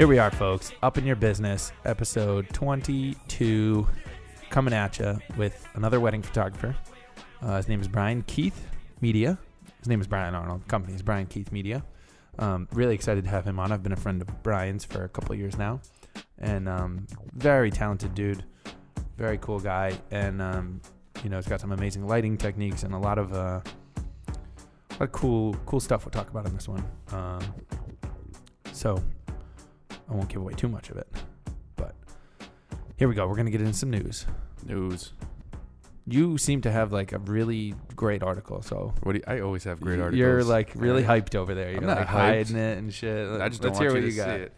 Here we are, folks. Up in your business, episode 22, coming at you with another wedding photographer. Uh, his name is Brian Keith Media. His name is Brian Arnold. Company is Brian Keith Media. Um, really excited to have him on. I've been a friend of Brian's for a couple years now, and um, very talented dude, very cool guy, and um, you know, he's got some amazing lighting techniques and a lot of uh, a lot of cool cool stuff we'll talk about in this one. Um, so I won't give away too much of it, but here we go. We're gonna get into some news. News. You seem to have like a really great article, so What do you, I always have great articles. you're like really hyped over there. You're I'm not like hyped. hiding it and shit. I just Let's don't hear want what you you to got. see it.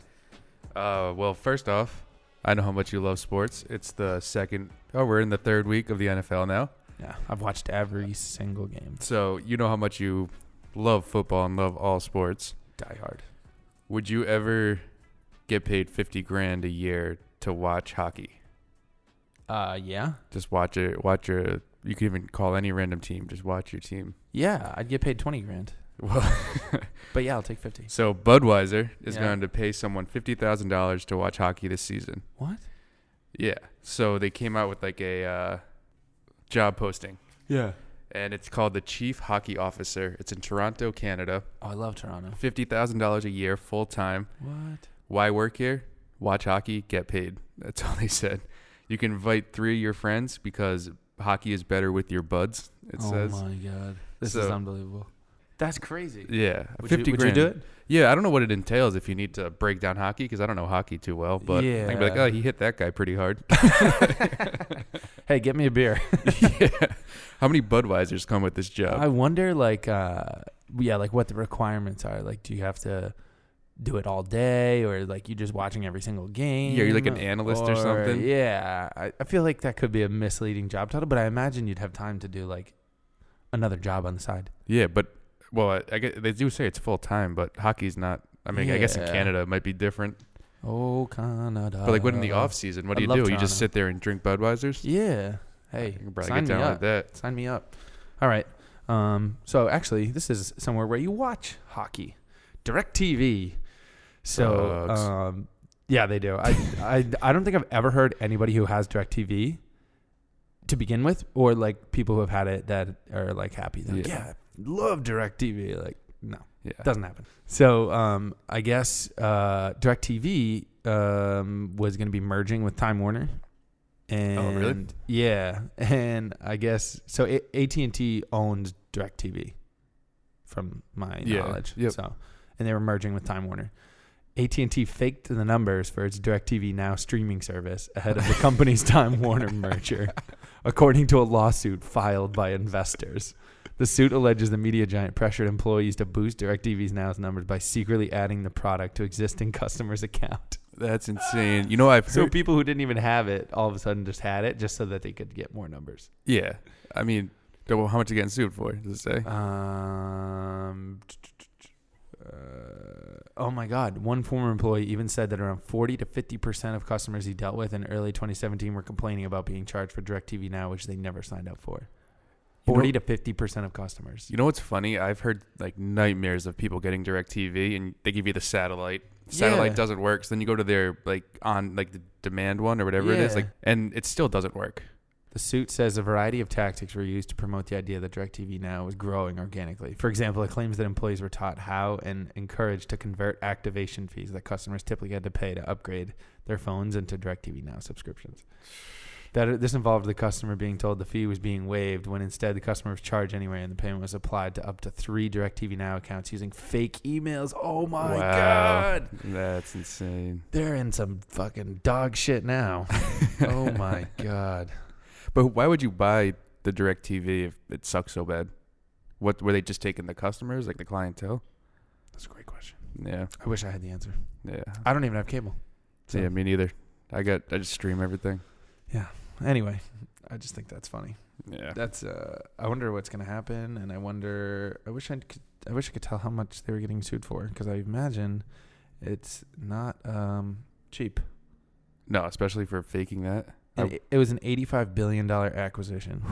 Uh, well, first off, I know how much you love sports. It's the second. Oh, we're in the third week of the NFL now. Yeah, I've watched every single game. So you know how much you love football and love all sports. Die hard. Would you ever get paid fifty grand a year to watch hockey? Uh, yeah, Just watch it. Watch your. You can even call any random team. Just watch your team. yeah. I'd get paid twenty grand, Well, but yeah, I'll take fifty. so Budweiser is Yeah. going to pay someone fifty thousand dollars to watch hockey this season. What? Yeah. So they came out with like a uh, job posting, Yeah. and it's called the Chief Hockey Officer. It's in Toronto, Canada. Oh, I love Toronto. Fifty thousand dollars a year, full time. What? Why work here? Watch hockey, get paid. That's all they said. You can invite three of your friends because hockey is better with your buds. It oh says. my god, this is unbelievable. That's crazy. Yeah, Would fifty you, would grand. you do it? Yeah, I don't know what it entails if you need to break down hockey because I don't know hockey too well. But yeah. I can be like, Yeah. oh, he hit that guy pretty hard. Hey, get me a beer. yeah. How many Budweisers come with this job? I wonder, like, uh, yeah, like what the requirements are. Like, do you have to do it all day, or like you're just watching every single game? Yeah, you're like an analyst or something? Yeah, I, I feel like that could be a misleading job title, but I imagine you'd have time to do like another job on the side. Yeah, but well, I, I guess they do say it's full time, but hockey's not. I mean, I guess in Canada it might be different. Oh, Canada. But like, what in the off season? What I do you do? You just sit there and drink Budweisers? Yeah. Hey, you can probably sign get me down up. with that. Sign me up. All right. Um, so actually, this is somewhere where you watch hockey, DirecTV. So um, yeah, they do. I, I I don't think I've ever heard anybody who has DirecTV to begin with, or like people who have had it that are like happy. Like, Yeah. yeah, love DirecTV. Like, no, Yeah. doesn't happen. So um, I guess uh, DirecTV um, was going to be merging with Time Warner. And Oh, really? Yeah, and I guess so. AT and T owns DirecTV, from my Yeah, knowledge. yep. So, and they were merging with Time Warner. AT and T faked the numbers for its DirecTV Now streaming service ahead of the company's Time Warner merger, according to a lawsuit filed by investors. The suit alleges the media giant pressured employees to boost DirecTV's Now's numbers by secretly adding the product to existing customers' account. That's insane. You know, I've So people who didn't even have it all of a sudden just had it just so that they could get more numbers. yeah. I mean, how much are you getting sued for? Does it say? Um. Uh, oh my God! One former employee even said that around forty to fifty percent of customers he dealt with in early 2017 were complaining about being charged for DirecTV Now, which they never signed up for. You know- to fifty percent of customers. You know what's funny? I've heard like nightmares of people getting DirecTV and they give you the satellite. Satellite Yeah. doesn't work, so then you go to their like on like the demand one or whatever it is, like and it still doesn't work. The suit says a variety of tactics were used to promote the idea that DirecTV Now was growing organically. For example, it claims that employees were taught how and encouraged to convert activation fees that customers typically had to pay to upgrade their phones into DirecTV Now subscriptions. That uh, this involved the customer being told the fee was being waived when instead the customer was charged anyway, and the payment was applied to up to three DirecTV Now accounts using fake emails. Oh my Wow. god! That's insane. They're in some fucking dog shit now. oh my god! But why would you buy the DirecTV if it sucks so bad? What were they just taking the customers, like the clientele? That's a great question. Yeah. I wish I had the answer. Yeah. I don't even have cable. So yeah, me neither. I got I just stream everything. Yeah. Anyway, I just think that's funny. Yeah. That's uh I wonder what's going to happen and I wonder I wish I could I wish I could tell how much they were getting sued for because I imagine it's not um cheap. No, especially for faking that. And it, it was an 85 billion dollar acquisition.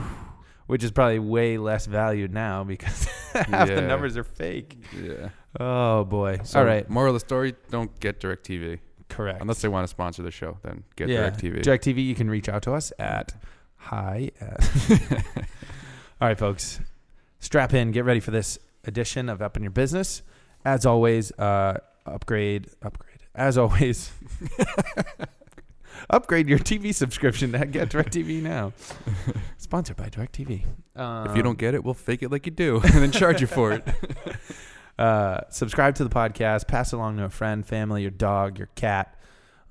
Which is probably way less valued now because half the Yeah. numbers are fake. yeah. Oh boy! So, All right, Moral of the story: Don't get DirecTV. Correct. Unless they want to sponsor the show, then get. DirecTV. DirecTV, you can reach out to us at hi at. All right, folks. Strap in. Get ready for this edition of Up in Your Business. As always, uh, upgrade, upgrade. As always, upgrade your TV subscription to get DirecTV now. Sponsored by DirecTV. Um, if you don't get it, we'll fake it like you do and then charge you for it. uh, subscribe to the podcast, pass it along to a friend, family, your dog, your cat.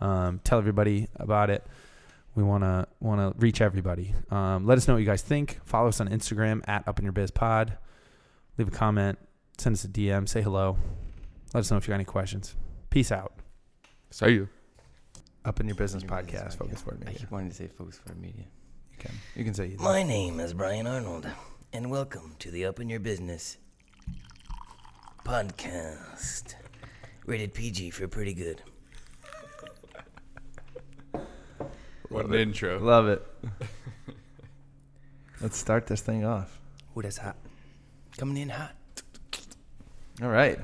Um, tell everybody about it. We want to want to reach everybody. Um, let us know what you guys think. Follow us on Instagram at Up in Your Biz Pod. Leave a comment. Send us a DM. Say hello. Let us know if you got any questions. Peace out. So you. Up in Your Business Your business podcast. Focus Forward I Media. keep wanting to say Focus Forward Media. You can. You can say either. My name is Brian Arnold, and welcome to the Up in Your Business podcast. Rated PG for pretty good. What an intro. Love it. Let's start this thing off. Ooh, that's hot. Coming in hot. All right.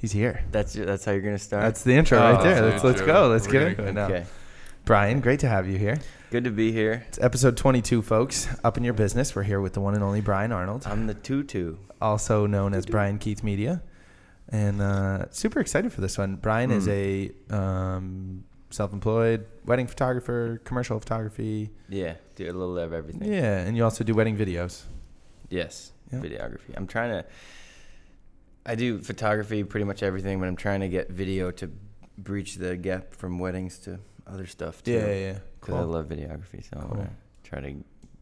He's here. That's that's how you're gonna start. That's the intro Oh, right there. Let's let's go. Let's We're get into it now. okay. Brian, great to have you here. Good to be here. It's episode 22, folks. Up in your business. We're here with the one and only Brian Arnold, I'm the tutu. also known as Brian Keith Media, and uh, super excited for this one. Brian is a um, self-employed wedding photographer, commercial photography. Yeah, do a little of everything. Yeah, and you also do wedding videos. Yes, Yeah. videography. I'm trying to. I do photography, pretty much everything, but I'm trying to get video to breach the gap from weddings to other stuff too. Yeah, yeah, Because I love videography, so I'm gonna try to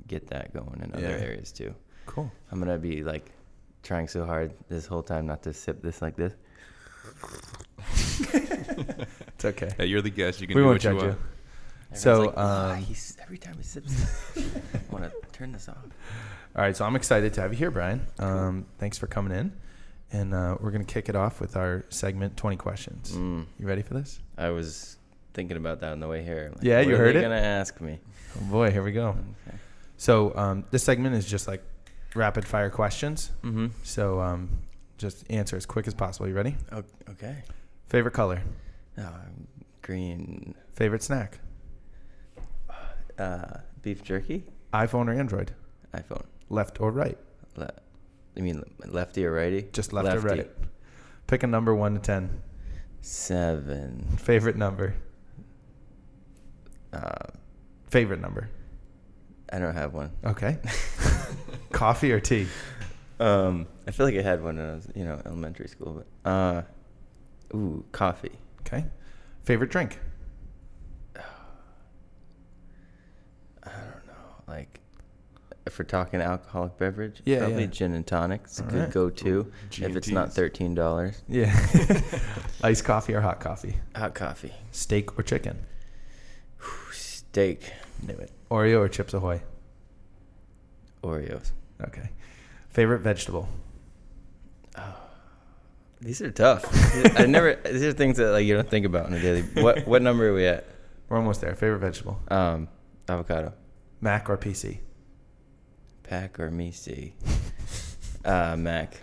get that going in other Yeah. areas too. Cool. I'm gonna be like trying so hard this whole time not to sip this like this. It's okay. Hey, you're the guest. You can We do won't what you judge you. want. So, Everyone's like, "Ah, um, he's every time he sips, I want to turn this off. All right, so I'm excited to have you here, Brian. Um, thanks for coming in, and uh, we're gonna kick it off with our segment 20 questions. Mm, You ready for this? I was thinking about that on the way here. Like, Yeah, what you are heard it? Gonna ask me. Oh boy, here we go. Okay. So um, this segment is just like rapid fire questions. Mm-hmm. So um, just answer as quick as possible. You ready? Okay. Favorite color? Oh, green Favorite snack? uh, beef jerky. iPhone or Android? iPhone. Left or right? Le- you mean lefty or righty? Just left or right? Pick a number one to ten. Seven. Favorite number? Uh, Favorite number? I don't have one. Okay. Coffee or tea? Um, I feel like I had one when I was, you know, elementary school. But uh, ooh, coffee. Okay. Favorite drink? I don't know. Like, if we're talking alcoholic beverage, Yeah, probably yeah. gin and tonic. It's a All good right. go-to if it's not thirteen dollars. Yeah. Iced coffee or hot coffee? Hot coffee. Steak or chicken? Ooh, steak. Knew it. Oreo or Chips Ahoy? Oreos. Okay. Favorite vegetable? Oh, These are tough. I never. These are things that like you don't think about on a daily. What what number are we at? We're almost there. Favorite vegetable? Um, avocado. Mac or PC? Pack or me see. Uh, Mac.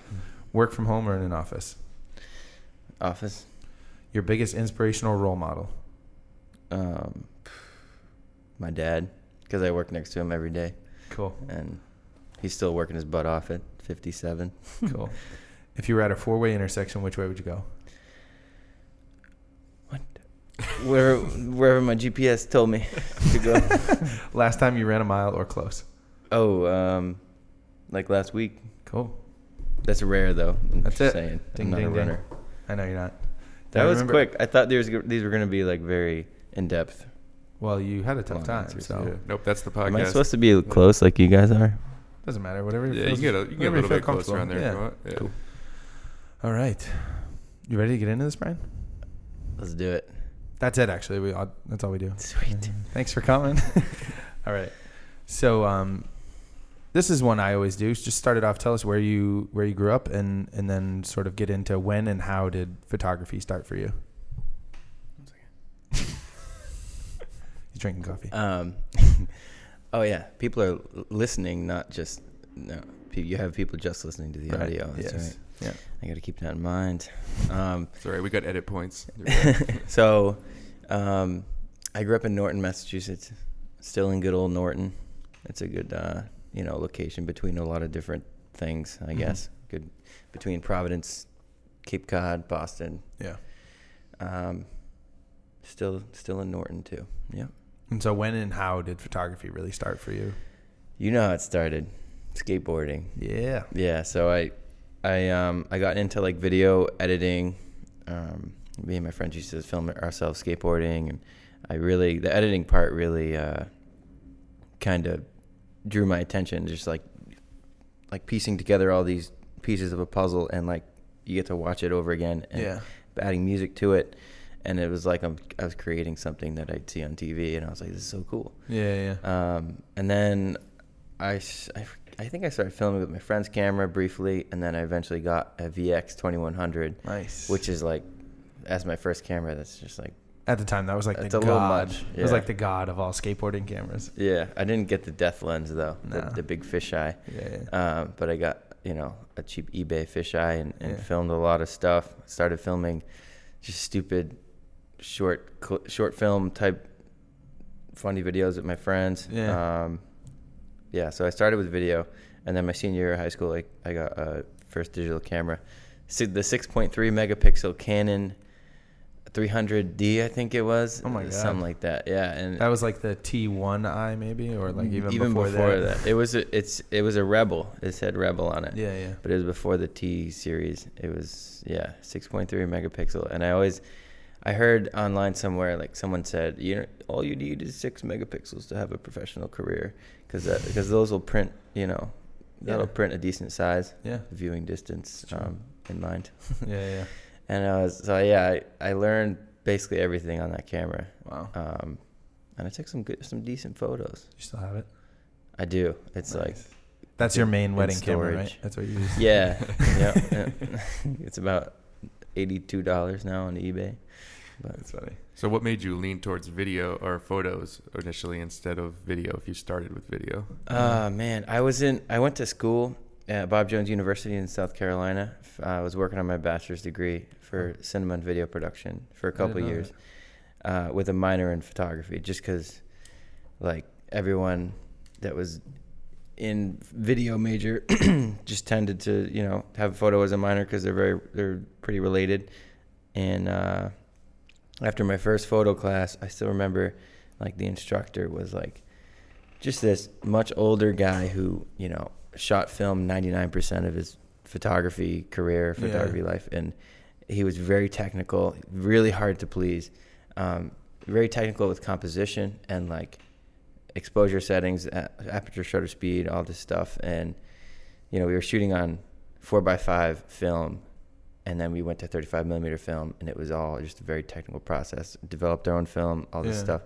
Work from home or in an office? Office. Your biggest inspirational role model? Um, my dad, because I work next to him every day, Cool. and he's still working his butt off at 57. Cool. if you were at a four way intersection, which way would you go? Where wherever my GPS told me to go. Last time you ran a mile or close? Oh, um, like last week. Cool. That's rare though. I'm That's just it. Saying. Ding, I'm not ding, a ding. runner. I know you're not. That I was remember- quick. I thought these these were gonna be like very in depth. Well, you had a tough Long time, answers, so Yeah. Nope, that's the podcast. Am I supposed to be close like you guys are? doesn't matter. Whatever. yeah, you feels- can get a, you can get a whatever little feel bit closer on there. comfortable. if you Yeah. want. Yeah. All right. You ready to get into this, Brian? Let's do it. That's it. Actually, we all, that's all we do. Sweet. Thanks for coming. all right. So, um, this is one I always do. Just start it off. Tell us where you where you grew up, and and then sort of get into when and how did photography start for you. He's drinking coffee. Um, oh yeah, people are listening, not just no. You have people just listening to the Right, audio. That's yes. right. Yeah. I got to keep that in mind. Um, Sorry, we got edit points. so, um, I grew up in Norton, Massachusetts. Still in good old Norton. It's a good, uh, you know, location between a lot of different things. I Mhm. guess good between Providence, Cape Cod, Boston. Yeah. Um, still, still in Norton too. Yeah. And so when and how did photography really start for you? You know how it started, skateboarding. Yeah. Yeah, so I, I um, I got into like video editing. Um, me and my friends used to film ourselves skateboarding, and I really the editing part really uh, kind of drew my attention. Just like like piecing together all these pieces of a puzzle, and like you get to watch it over again, and Yeah. adding music to it. And it was like I'm, I was creating something that I'd see on TV, and I was like, "This is so cool." Yeah. Yeah. Um, and then I, I, I think I started filming with my friend's camera briefly, and then I eventually got a VX 2100, Nice. which is like, as my first camera. That's just like, at the time that was like It's the a little god. much, It was like the god of all skateboarding cameras. yeah. I didn't get the death lens though, Nah. the, the big fisheye. Yeah. yeah. Um, but I got you know a cheap eBay fisheye and, and Yeah. filmed a lot of stuff. Started filming just stupid short cl- short film type funny videos with my friends. Yeah. Um, yeah. So I started with video, and then my senior year of high school, like I got a first digital camera, Si- the 6.3 megapixel Canon 300D, I think it was. Oh my God. something like that. Yeah, and That was like the T1i maybe, or like even, even before, that. it was a, it's it was a Rebel. It said Rebel on it Yeah. Yeah. but it was before the T series. It was yeah, 6.3 megapixel, and I always, I heard online somewhere like someone said, you know, all you need is six megapixels to have a professional career, because because those will print, you know, that'll Yeah. print a decent size, Yeah. viewing distance um, in mind. Yeah. Yeah. And I was so yeah, I, I learned basically everything on that camera, Wow. um, and I took some good, some decent photos. You still have it? I do. It's like Nice. That's your main in wedding camera, right? That's what you use. Yeah, yeah. yeah. it's about eighty-two dollars now on eBay. But That's funny. So, what made you lean towards video or photos initially instead of video? If you started with video, uh man, I was in. I went to school at Bob Jones University in South Carolina. I was working on my bachelor's degree for cinema and video production for a couple years, uh, with a minor in photography. Just because, like everyone that was in video major just tended to you know have photo as a minor because they're very they're pretty related and uh, after my first photo class i still remember like the instructor was like just this much older guy who you know shot film 99% of his photography career Yeah. photography life and he was very technical really hard to please um, very technical with composition and like exposure settings, aperture shutter speed, all this stuff. And, you know, we were shooting on four by five film and then we went to 35 millimeter film and it was all just a very technical process. Developed our own film, all this Yeah. stuff.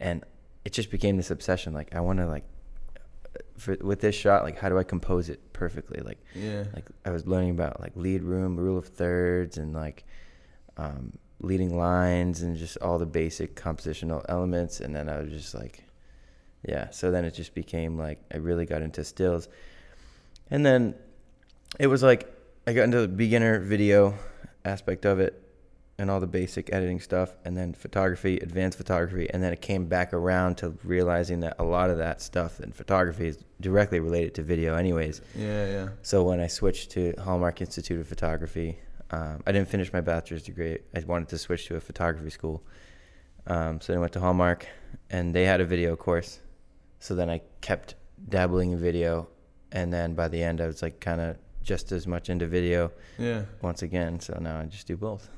And it just became this obsession. Like, I want to like, for, with this shot, like, how do I compose it perfectly? Like, Yeah. like I was learning about like lead room, rule of thirds, and like um, leading lines, and just all the basic compositional elements. And then I was just like, yeah. So then it just became like I really got into stills, and then it was like I got into the beginner video aspect of it and all the basic editing stuff and then photography advanced photography and then it came back around to realizing that a lot of that stuff in photography is directly related to video anyways Yeah. Yeah. so when I switched to Hallmark Institute of Photography, um, I didn't finish my bachelor's degree. I wanted to switch to a photography school. Um, so I went to Hallmark, and they had a video course. So then I kept dabbling in video, and then by the end, I was like kind of just as much into video Yeah. once again. So now I just do both.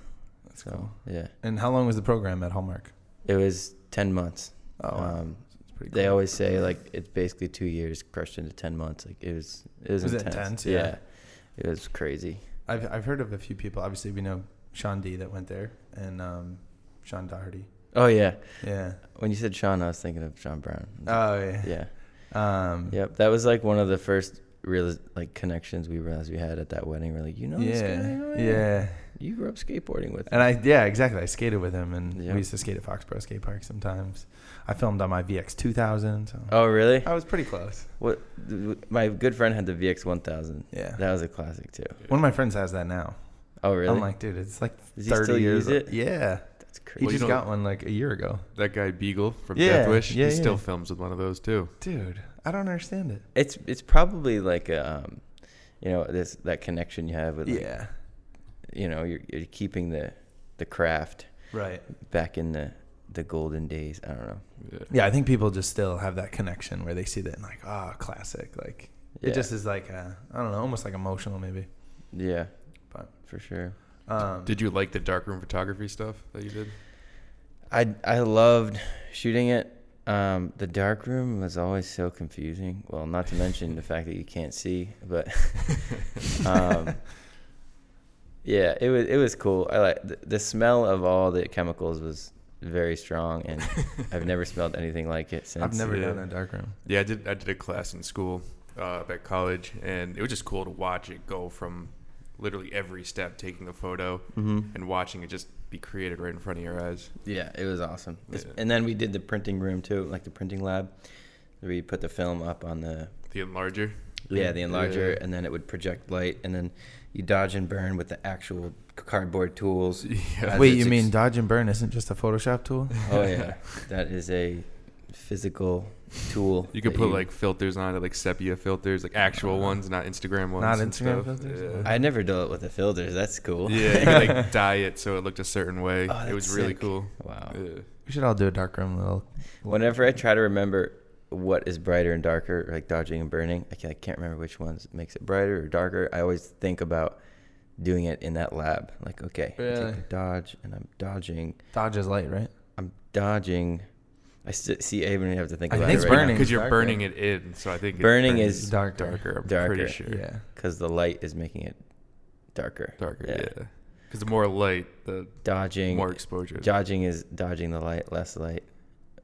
That's So cool. yeah, And how long was the program at Hallmark? it was ten months. Oh, wow. Um, It's pretty they always say like it's basically two years crushed into ten months. Like it was, it was, Was it intense. intense? Yeah. it was crazy. I've I've heard of a few people. Obviously, we know Sean D that went there, and um, Sean Doherty. Oh yeah, Yeah. when you said Sean, I was thinking of Sean Brown. Oh yeah. yeah, Um, yep. That was like one of the first real like connections we realized we had at that wedding. We're like, you know, this yeah, guy? Oh, yeah. You grew up skateboarding with. Him. And I, yeah, exactly. I skated with him, and Yeah. we used to skate at Foxborough Skate Park sometimes. I filmed on my VX 2000, so oh, really? I was pretty close. What? My good friend had the VX 1000. Yeah. That was a classic too. One of my friends has that now. Oh, really? I'm like, dude, it's like Does he 30 still years. use old. it? Yeah. That's He crazy. Well, you just know- got one like a year ago. That guy Beagle from Yeah, Death Wish, yeah, he still films with one of those too. Dude, I don't understand it. It's it's probably like um, you know, this that connection you have with like, yeah. You know, you're, you're keeping the the craft Right. back in the the golden days. I don't know. Yeah. Yeah, I think people just still have that connection where they see that and like, ah, classic. Like Yeah. it just is like uh, I don't know, almost like emotional maybe. Yeah, But for sure. um, Did you like the darkroom photography stuff that you did? I I loved shooting it. Um, the dark room was always so confusing. Well, not to mention the fact that you can't see, but um, yeah, it was it was cool. I like the, the smell of all the chemicals was very strong, and I've never smelled anything like it since. I've never yeah. done a dark room. Yeah, I did. I did a class in school uh, up at college, and it was just cool to watch it go from literally every step, taking a photo hmm and watching it just be created right in front of your eyes. Yeah, it was awesome. Yeah. And then we did the printing room too, like the printing lab. We put the film up on the The enlarger. yeah the enlarger, Yeah. and then it would project light, and then you dodge and burn with the actual cardboard tools. Yeah. Wait, it's you mean dodge and burn isn't just a Photoshop tool? Oh yeah, that is a physical tool. You could that put like filters on it, like sepia filters, like actual uh-huh. ones, not Instagram ones. Not Instagram stuff. filters? Yeah. I never do it with the filters. That's cool. yeah, you could like dye it so it looked a certain way. Oh, it was that's really cool. wow. Yeah. We should all do a darkroom little. Whenever I try to remember what is brighter and darker, like dodging and burning, I can't, I can't remember which ones makes it brighter or darker. I always think about doing it in that lab. Like, okay, I Really? take a dodge and I'm dodging. Dodge is light, right? I'm dodging. I st- see. I even have to think I about think it it's right burning. Because you're Darker. burning it in, so I think it Burning is Darker. darker. I'm Darker. pretty sure. Yeah. because the light is making it darker. Darker, Yeah. yeah. Because the more light, the Dodging. more exposure. Dodging is dodging the light, less light,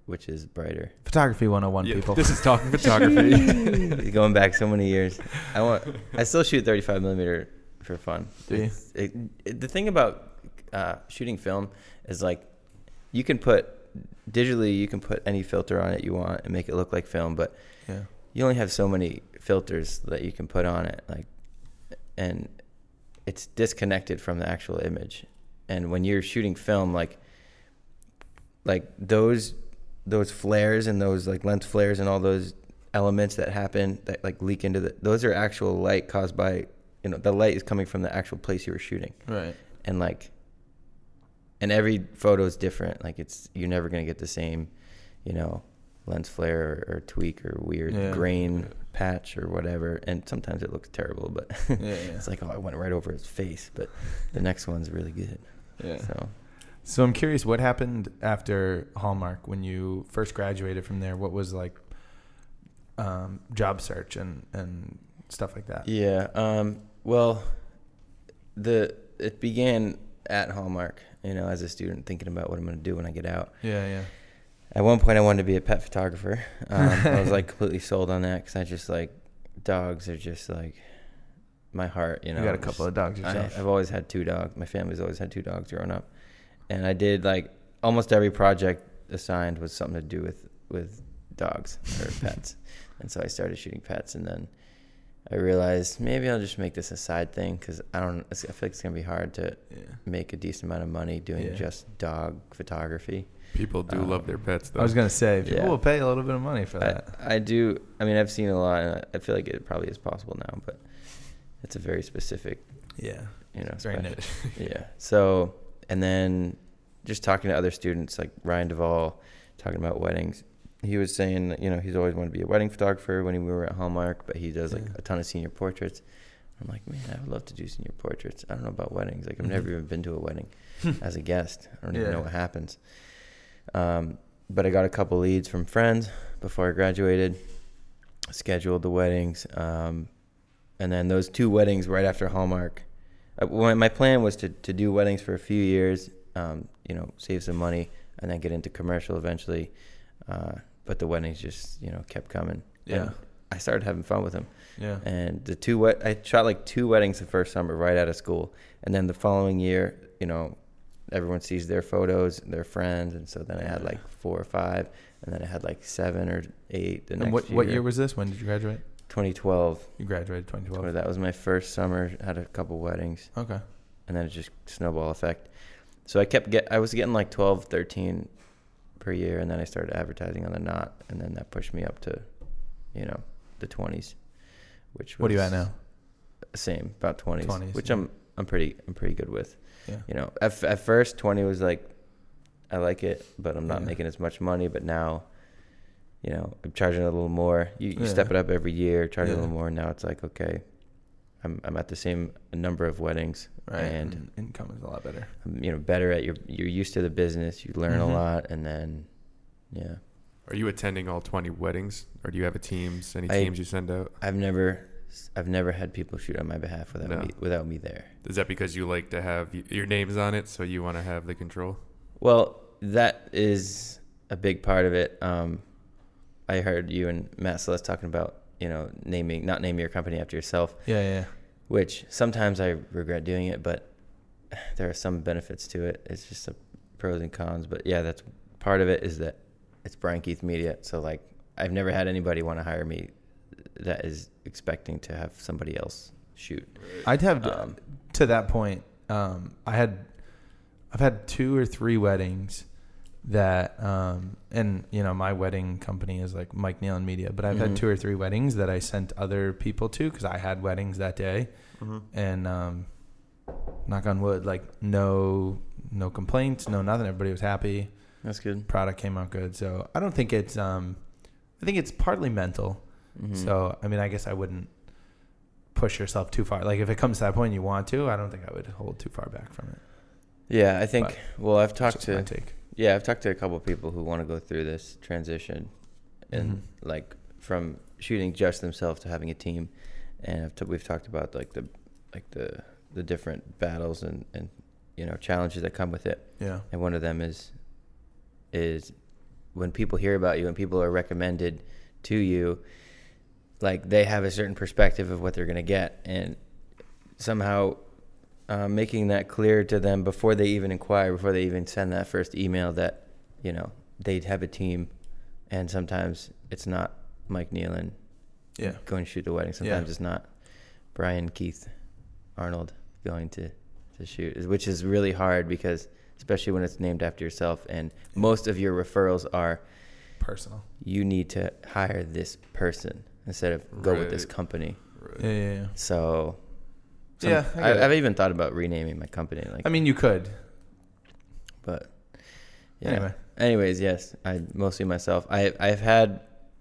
which is brighter. Photography 101, Yeah, people. This is talking photography. Going back so many years, I want. I still shoot 35 millimeter for fun. Do you? It, it- the thing about uh, shooting film is like you can put digitally, you can put any filter on it you want and make it look like film, but yeah. you only have so many filters that you can put on it, like, and it's disconnected from the actual image. And when you're shooting film, like, like those those flares and those like lens flares and all those elements that happen that like leak into the those are actual light caused by you know the light is coming from the actual place you were shooting Right. and like and every photo is different like it's you're never going to get the same you know lens flare or, or tweak or weird Yeah. grain patch or whatever and sometimes it looks terrible but Yeah, yeah. it's like oh i went right over his face but the next one's really good Yeah. so So I'm curious, what happened after Hallmark when you first graduated from there? What was like um, job search and and stuff like that? yeah um well the it began at hallmark you know as a student thinking about what i'm going to do when i get out Yeah, yeah. At one point, I wanted to be a pet photographer. Um, I was like completely sold on that because I just like dogs are just like my heart. You know, You, got a couple just- of dogs I, yourself. I've always had two dogs. My family's always had two dogs growing up, and I did like almost every project assigned was something to do with with dogs or pets, and so I started shooting pets, and then I realized maybe I'll just make this a side thing because I don't. I feel like it's gonna be hard to yeah. make a decent amount of money doing Yeah. just dog photography. People do Um, love their pets, though. I was gonna say people Yeah. will pay a little bit of money for that. I, I do. I mean, I've seen a lot, and I- I feel like it probably is possible now, but it's a very specific, yeah, you know, very niche. yeah. So, and then just talking to other students like Ryan Duvall, talking about weddings. He was saying, you know, he's always wanted to be a wedding photographer when we were at Hallmark, but he does like Yeah. a ton of senior portraits. I'm like, man, I would love to do senior portraits. I don't know about weddings. Like, I've Mhm. never even been to a wedding as a guest. I don't even know what happens. Um, but I got a couple leads from friends before I graduated, scheduled the weddings. Um, and then those two weddings right after Hallmark. Uh, my plan was to, to do weddings for a few years, um, you know, save some money, and then get into commercial eventually. Uh, but the weddings just, you know, kept coming. Yeah. And I started having fun with them. Yeah. And the two wed- I shot like two weddings the first summer right out of school, and then the following year, you know, everyone sees their photos, their friends, and so then I had like four or five, and then I had like seven or eight the And next what year. what year was this? When did you graduate? 2012. You graduated 2012. That was my first summer. Had a couple weddings, Okay. and then it just snowball effect. So I kept get I was getting like 12, 13 per year, and then I started advertising on the knot, and then that pushed me up to, you know, the 20s. Which What are you at now? Same, about 20s, 20s, which yeah. I'm I'm pretty I'm pretty good with. Yeah. You know, at, at first 20 was like, I like it, but I'm not Yeah. making as much money. But now, you know, I'm charging a little more. You, you Yeah. step it up every year, charge a little more. Now it's like, okay, I'm, I'm at the same number of weddings Right. and, And income is a lot better. You know, better at your, you're used to the business. You learn Mhm. a lot and then, yeah, Are you attending all 20 weddings, or do you have a teams? Any I- teams you send out? I've never, I've never had people shoot on my behalf without No. me, without me there. Is that because you like to have your names on it, so you want to have the control? Well, that is a big part of it. Um, I heard you and Matt Celeste talking about, you know, naming, not naming your company after yourself, Yeah, yeah. which sometimes I regret doing it, but there are some benefits to it. It's just a pros and cons. But yeah, that's part of it is that it's Brian Keith Media. So like, I've never had anybody want to hire me that is expecting to have somebody else shoot. I'd have Um, to that point. Um, I had, I've had two or three weddings that, um, and you know, my wedding company is like Mike Nealon Media, but I've had Mhm. two or three weddings that I sent other people to because I had weddings that day, and um, knock on wood, like no, no complaints, no nothing. Everybody was happy. That's good. Product came out good. So I don't think it's, um, I think it's partly mental. Mhm. So I mean, I guess I wouldn't push yourself too far. Like if it comes to that point and you want to, I don't think I would hold too far back from it. yeah, I think, but well, I've talked to, my take. Yeah, I've talked to a couple of people who want to go through this transition, and Mhm. like from shooting just themselves to having a team, and I've t- we've talked about like the like the the different battles and and you know challenges that come with it, Yeah. and one of them is is when people hear about you and people are recommended to you, like they have a certain perspective of what they're gonna get, and somehow uh, making that clear to them before they even inquire, before they even send that first email that, you know, they'd have a team. And sometimes it's not Mike Nealon Yeah. going to shoot the wedding. Sometimes it's not Brian Keith Arnold going to, to shoot, which is really hard because, especially when it's named after yourself. And most of your referrals are Personal. you need to hire this person instead of go with this Right. company. Yeah, yeah, yeah. So, some- Yeah, I I've even thought about renaming my company. Like, I mean, you could. but yeah. Anyway. Anyways, yes, I mostly myself. I I've had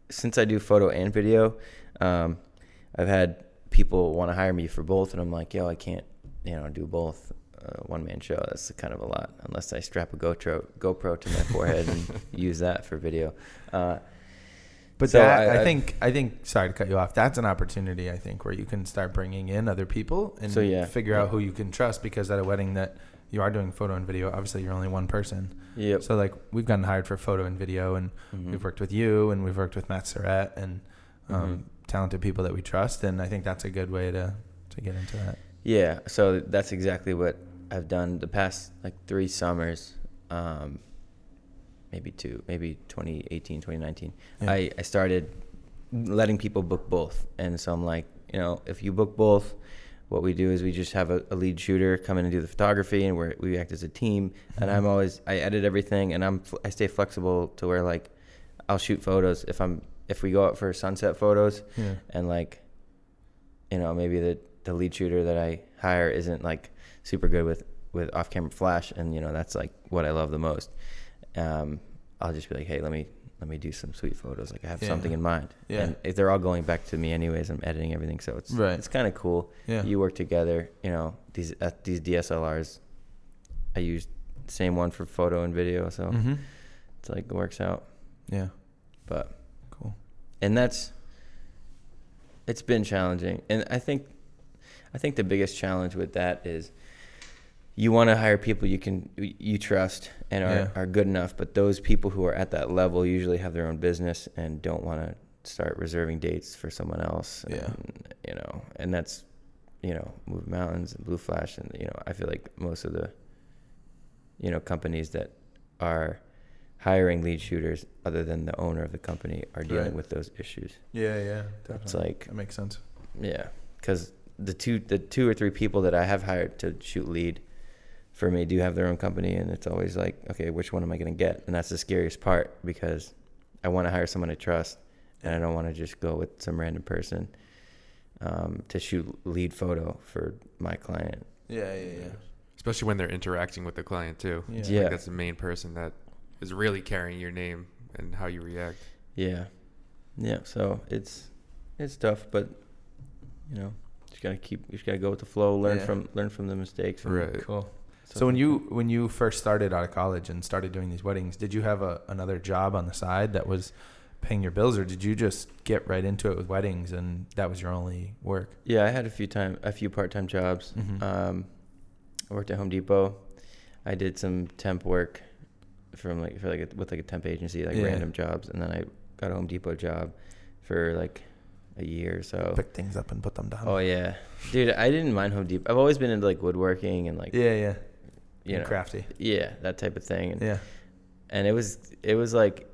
since I do photo and video, um, I've had people want to hire me for both, and I'm like, yo, I can't, you know, do both. Uh, one man show. That's kind of a lot, unless I strap a GoPro GoPro to my forehead and use that for video. Uh, But So that, I- I, think, I think, sorry to cut you off. That's an opportunity, I think, where you can start bringing in other people and So, yeah. figure out who you can trust. Because at a wedding that you are doing photo and video, obviously you're only one person. yep. So like we've gotten hired for photo and video, and Mhm. we've worked with you, and we've worked with Matt Surratt, and um, Mhm. talented people that we trust. And I think that's a good way to to get into that. Yeah, so that's exactly what I've done the past like three summers, um, maybe two, maybe 2018, 2019. Yeah. I, I started letting people book both. And so I'm like, you know, if you book both, what we do is we just have a, a lead shooter come in and do the photography and we're, we act as a team. And I'm mm-hmm. always, I edit everything and I'm, I stay flexible to where like I'll shoot photos if I'm, if we go out for sunset photos, Yeah. and like you know maybe the the lead shooter that I hire isn't like super good with with off camera flash and you know that's like what I love the most um I'll just be like hey let me let me do some sweet photos like I have Yeah. something in mind Yeah. and if they're all going back to me anyways I'm editing everything so it's Right. it's kind of cool Yeah. you work together you know these uh, these DSLRs I use the same one for photo and video so hmm it's like it works out Yeah. but Cool. and that's it's been challenging and i think i think the biggest challenge with that is you want to hire people you can you trust and are, Yeah. are good enough but those people who are at that level usually have their own business and don't want to start reserving dates for someone else. Yeah. And, you know, and that's, you know, Move Mountains and Blue Flash. And, you know, I feel like most of the, you know, companies that are hiring lead shooters other than the owner of the company are dealing Right. with those issues. Yeah, yeah. Definitely. It's like, that makes sense. yeah, because the two the two or three people that I have hired to shoot lead for me do have their own company, and it's always like, okay, which one am I going to get? And that's the scariest part because I want to hire someone I trust, and I don't want to just go with some random person um, to shoot lead photo for my client. Yeah, yeah, yeah. Especially when they're interacting with the client too. Yeah. Like, that's the main person that is really carrying your name and how you react. Yeah, yeah. So it's it's tough, but you know, just gotta keep. You just gotta go with the flow. Learn Yeah. from learn from the mistakes. Right. Cool. Stuff So when like you when you first started out of college and started doing these weddings, did you have a, another job on the side that was paying your bills, or did you just get right into it with weddings and that was your only work? Yeah, I had a few time a few part time jobs. Mhm. Um, I worked at Home Depot. I did some temp work from like for like a, with like a temp agency, like Yeah. random jobs, and then I got a Home Depot job for like a year or so. Pick things up and put them down. Oh yeah, dude, I didn't mind Home Depot. I've always been into like woodworking and like yeah, yeah. You know crafty. yeah that type of thing. And, Yeah. and it was it was like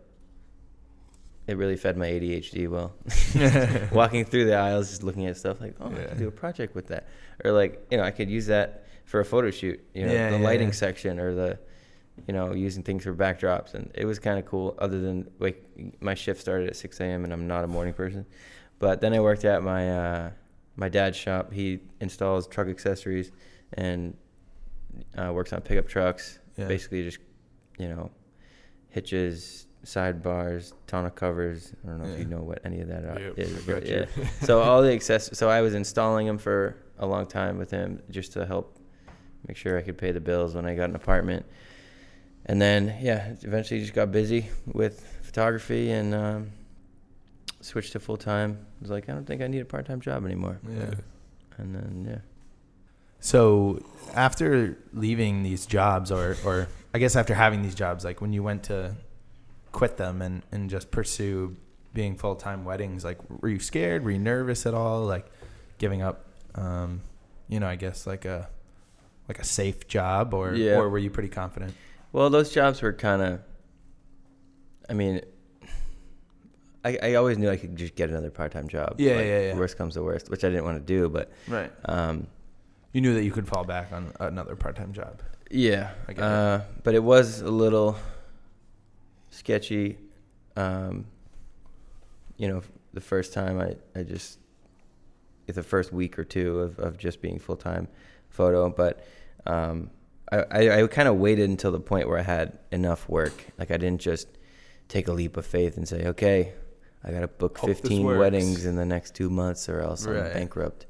it really fed my ADHD well. Walking through the aisles, just looking at stuff like, oh, I Yeah. can do a project with that, or like you know, I could use that for a photo shoot. You know, Yeah, the yeah, lighting section or the, you know, using things for backdrops, and it was kind of cool. Other than like my shift started at 6 a.m. and I'm not a morning person, but then I worked at my uh, my dad's shop. He installs truck accessories and uh, works on pickup trucks. Yeah. Basically, just you know, hitches, sidebars, tonneau covers. I don't know if you know what any of that are- Yep, is, but got yeah. so all the access. So I was installing them for a long time with him, just to help make sure I could pay the bills when I got an apartment. And then yeah, eventually just got busy with photography and um, switched to full time. Was like, I don't think I need a part time job anymore. Yeah. And then yeah. So after leaving these jobs, or or I guess after having these jobs, like when you went to quit them and and just pursue being full time weddings, like were you scared? Were you nervous at all? Like giving up, um, you know, I guess like a like a safe job, or Yeah. or were you pretty confident? Well, those jobs were kind of. I mean, I I always knew I could just get another part time job. Yeah, like, yeah, yeah. Worst comes to worst, which I didn't want to do, but Right. um, You knew that you could fall back on another part time job. yeah. Uh, but it was a little sketchy. Um, you know, the first time I I just the first week or two of of just being full time photo, but um, I I, I kind of waited until the point where I had enough work. Like I didn't just take a leap of faith and say, okay, I got to book Hope 15 weddings in the next two months or else Right. I'm bankrupt.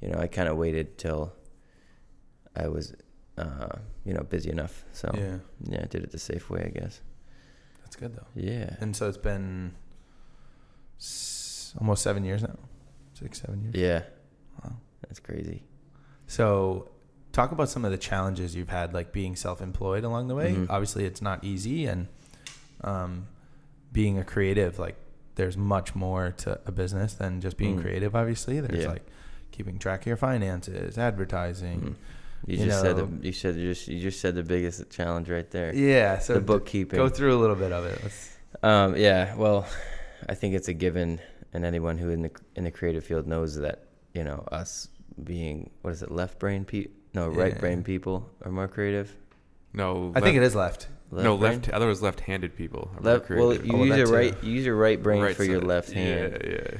You know, I kind of waited till I was, uh, you know, busy enough. So yeah. Yeah, I did it the safe way, I guess. that's good though. Yeah. And so it's been s- almost seven years now, six, seven years. Yeah. Wow. That's crazy. So, talk about some of the challenges you've had, like being self-employed along the way. Mhm. Obviously, it's not easy, and um, being a creative, like there's much more to a business than just being Mm. creative. Obviously, there's Yeah. like keeping track of your finances, advertising. You, you just said the, you said you just you just said the biggest challenge right there. Yeah, so the bookkeeping. Go through a little bit of it. Let's, Um, yeah, well, I think it's a given, and anyone who in the in the creative field knows that you know us being what is it, left brain pe no right brain people are more creative. No, I think it is left. no brain? left. I thought it was left-handed people. are more Left. Well, you Oh, use your right. You use your right brain Right for your left hand. Yeah, yeah.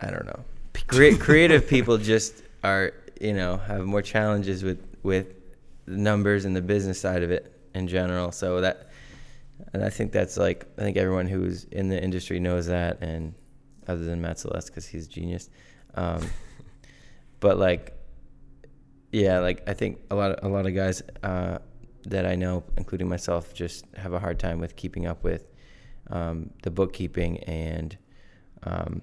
I don't know. Crea- creative people just are, you know, have more challenges with with the numbers and the business side of it in general. So that, and I think that's like I think everyone who's in the industry knows that, and other than Matt Celeste because he's a genius, um, but like, yeah, like I think a lot of a lot of guys uh, that I know, including myself, just have a hard time with keeping up with um, the bookkeeping and. Um,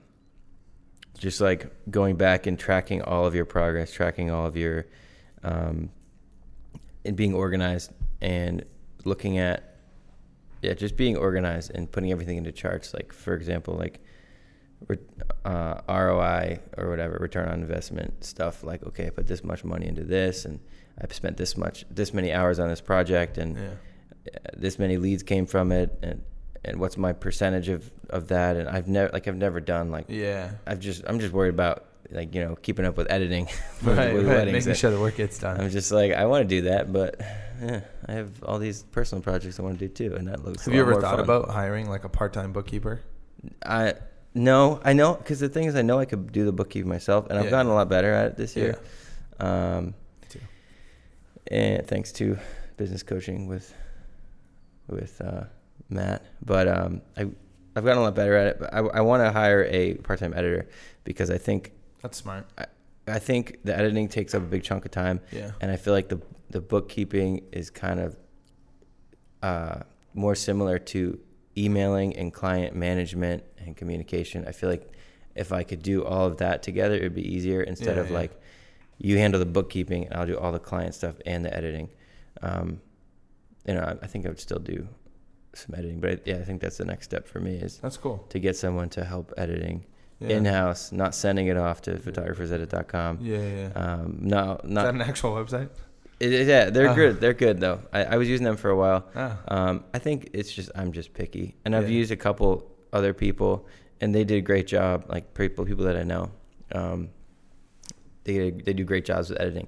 just like going back and tracking all of your progress, tracking all of your, um, and being organized and looking at, yeah, just being organized and putting everything into charts. Like for example, like uh, ROI or whatever return on investment stuff. Like, okay, I put this much money into this, and I've spent this much, this many hours on this project, and Yeah. this many leads came from it, and and what's my percentage of of that? And I've never like I've never done like Yeah. I've just I'm just worried about like you know keeping up with editing with, Right, with right. Making sure the work gets done. I'm just like I want to do that, but yeah, I have all these personal projects I want to do too, and that looks. Have you ever thought fun. about hiring like a part-time bookkeeper? I no, I know because the thing is, I know I could do the bookkeeping myself, and I've Yeah. gotten a lot better at it this year. yeah. Um, too. and thanks to business coaching with with uh, Matt, but um, I I've gotten a lot better at it. But I, I want to hire a part time editor because I think That's smart. I I think the editing takes up a big chunk of time, Yeah. and I feel like the the bookkeeping is kind of uh, more similar to emailing and client management and communication. I feel like if I could do all of that together, it would be easier instead Yeah, of yeah. like you handle the bookkeeping and I'll do all the client stuff and the editing. Um, you know, I, I think I would still do some editing, but yeah, I think that's the next step for me is That's cool. to get someone to help editing Yeah. in house, not sending it off to photographersedit.com. Yeah, yeah. yeah. Um, no, Is not that an actual website? it, it- yeah, they're Oh. good. They're good though. I, I was using them for a while. Ah. Um, I think it's just I'm just picky, and I've used a couple other people, and they did a great job. Like people, people that I know, um, they they do great jobs with editing.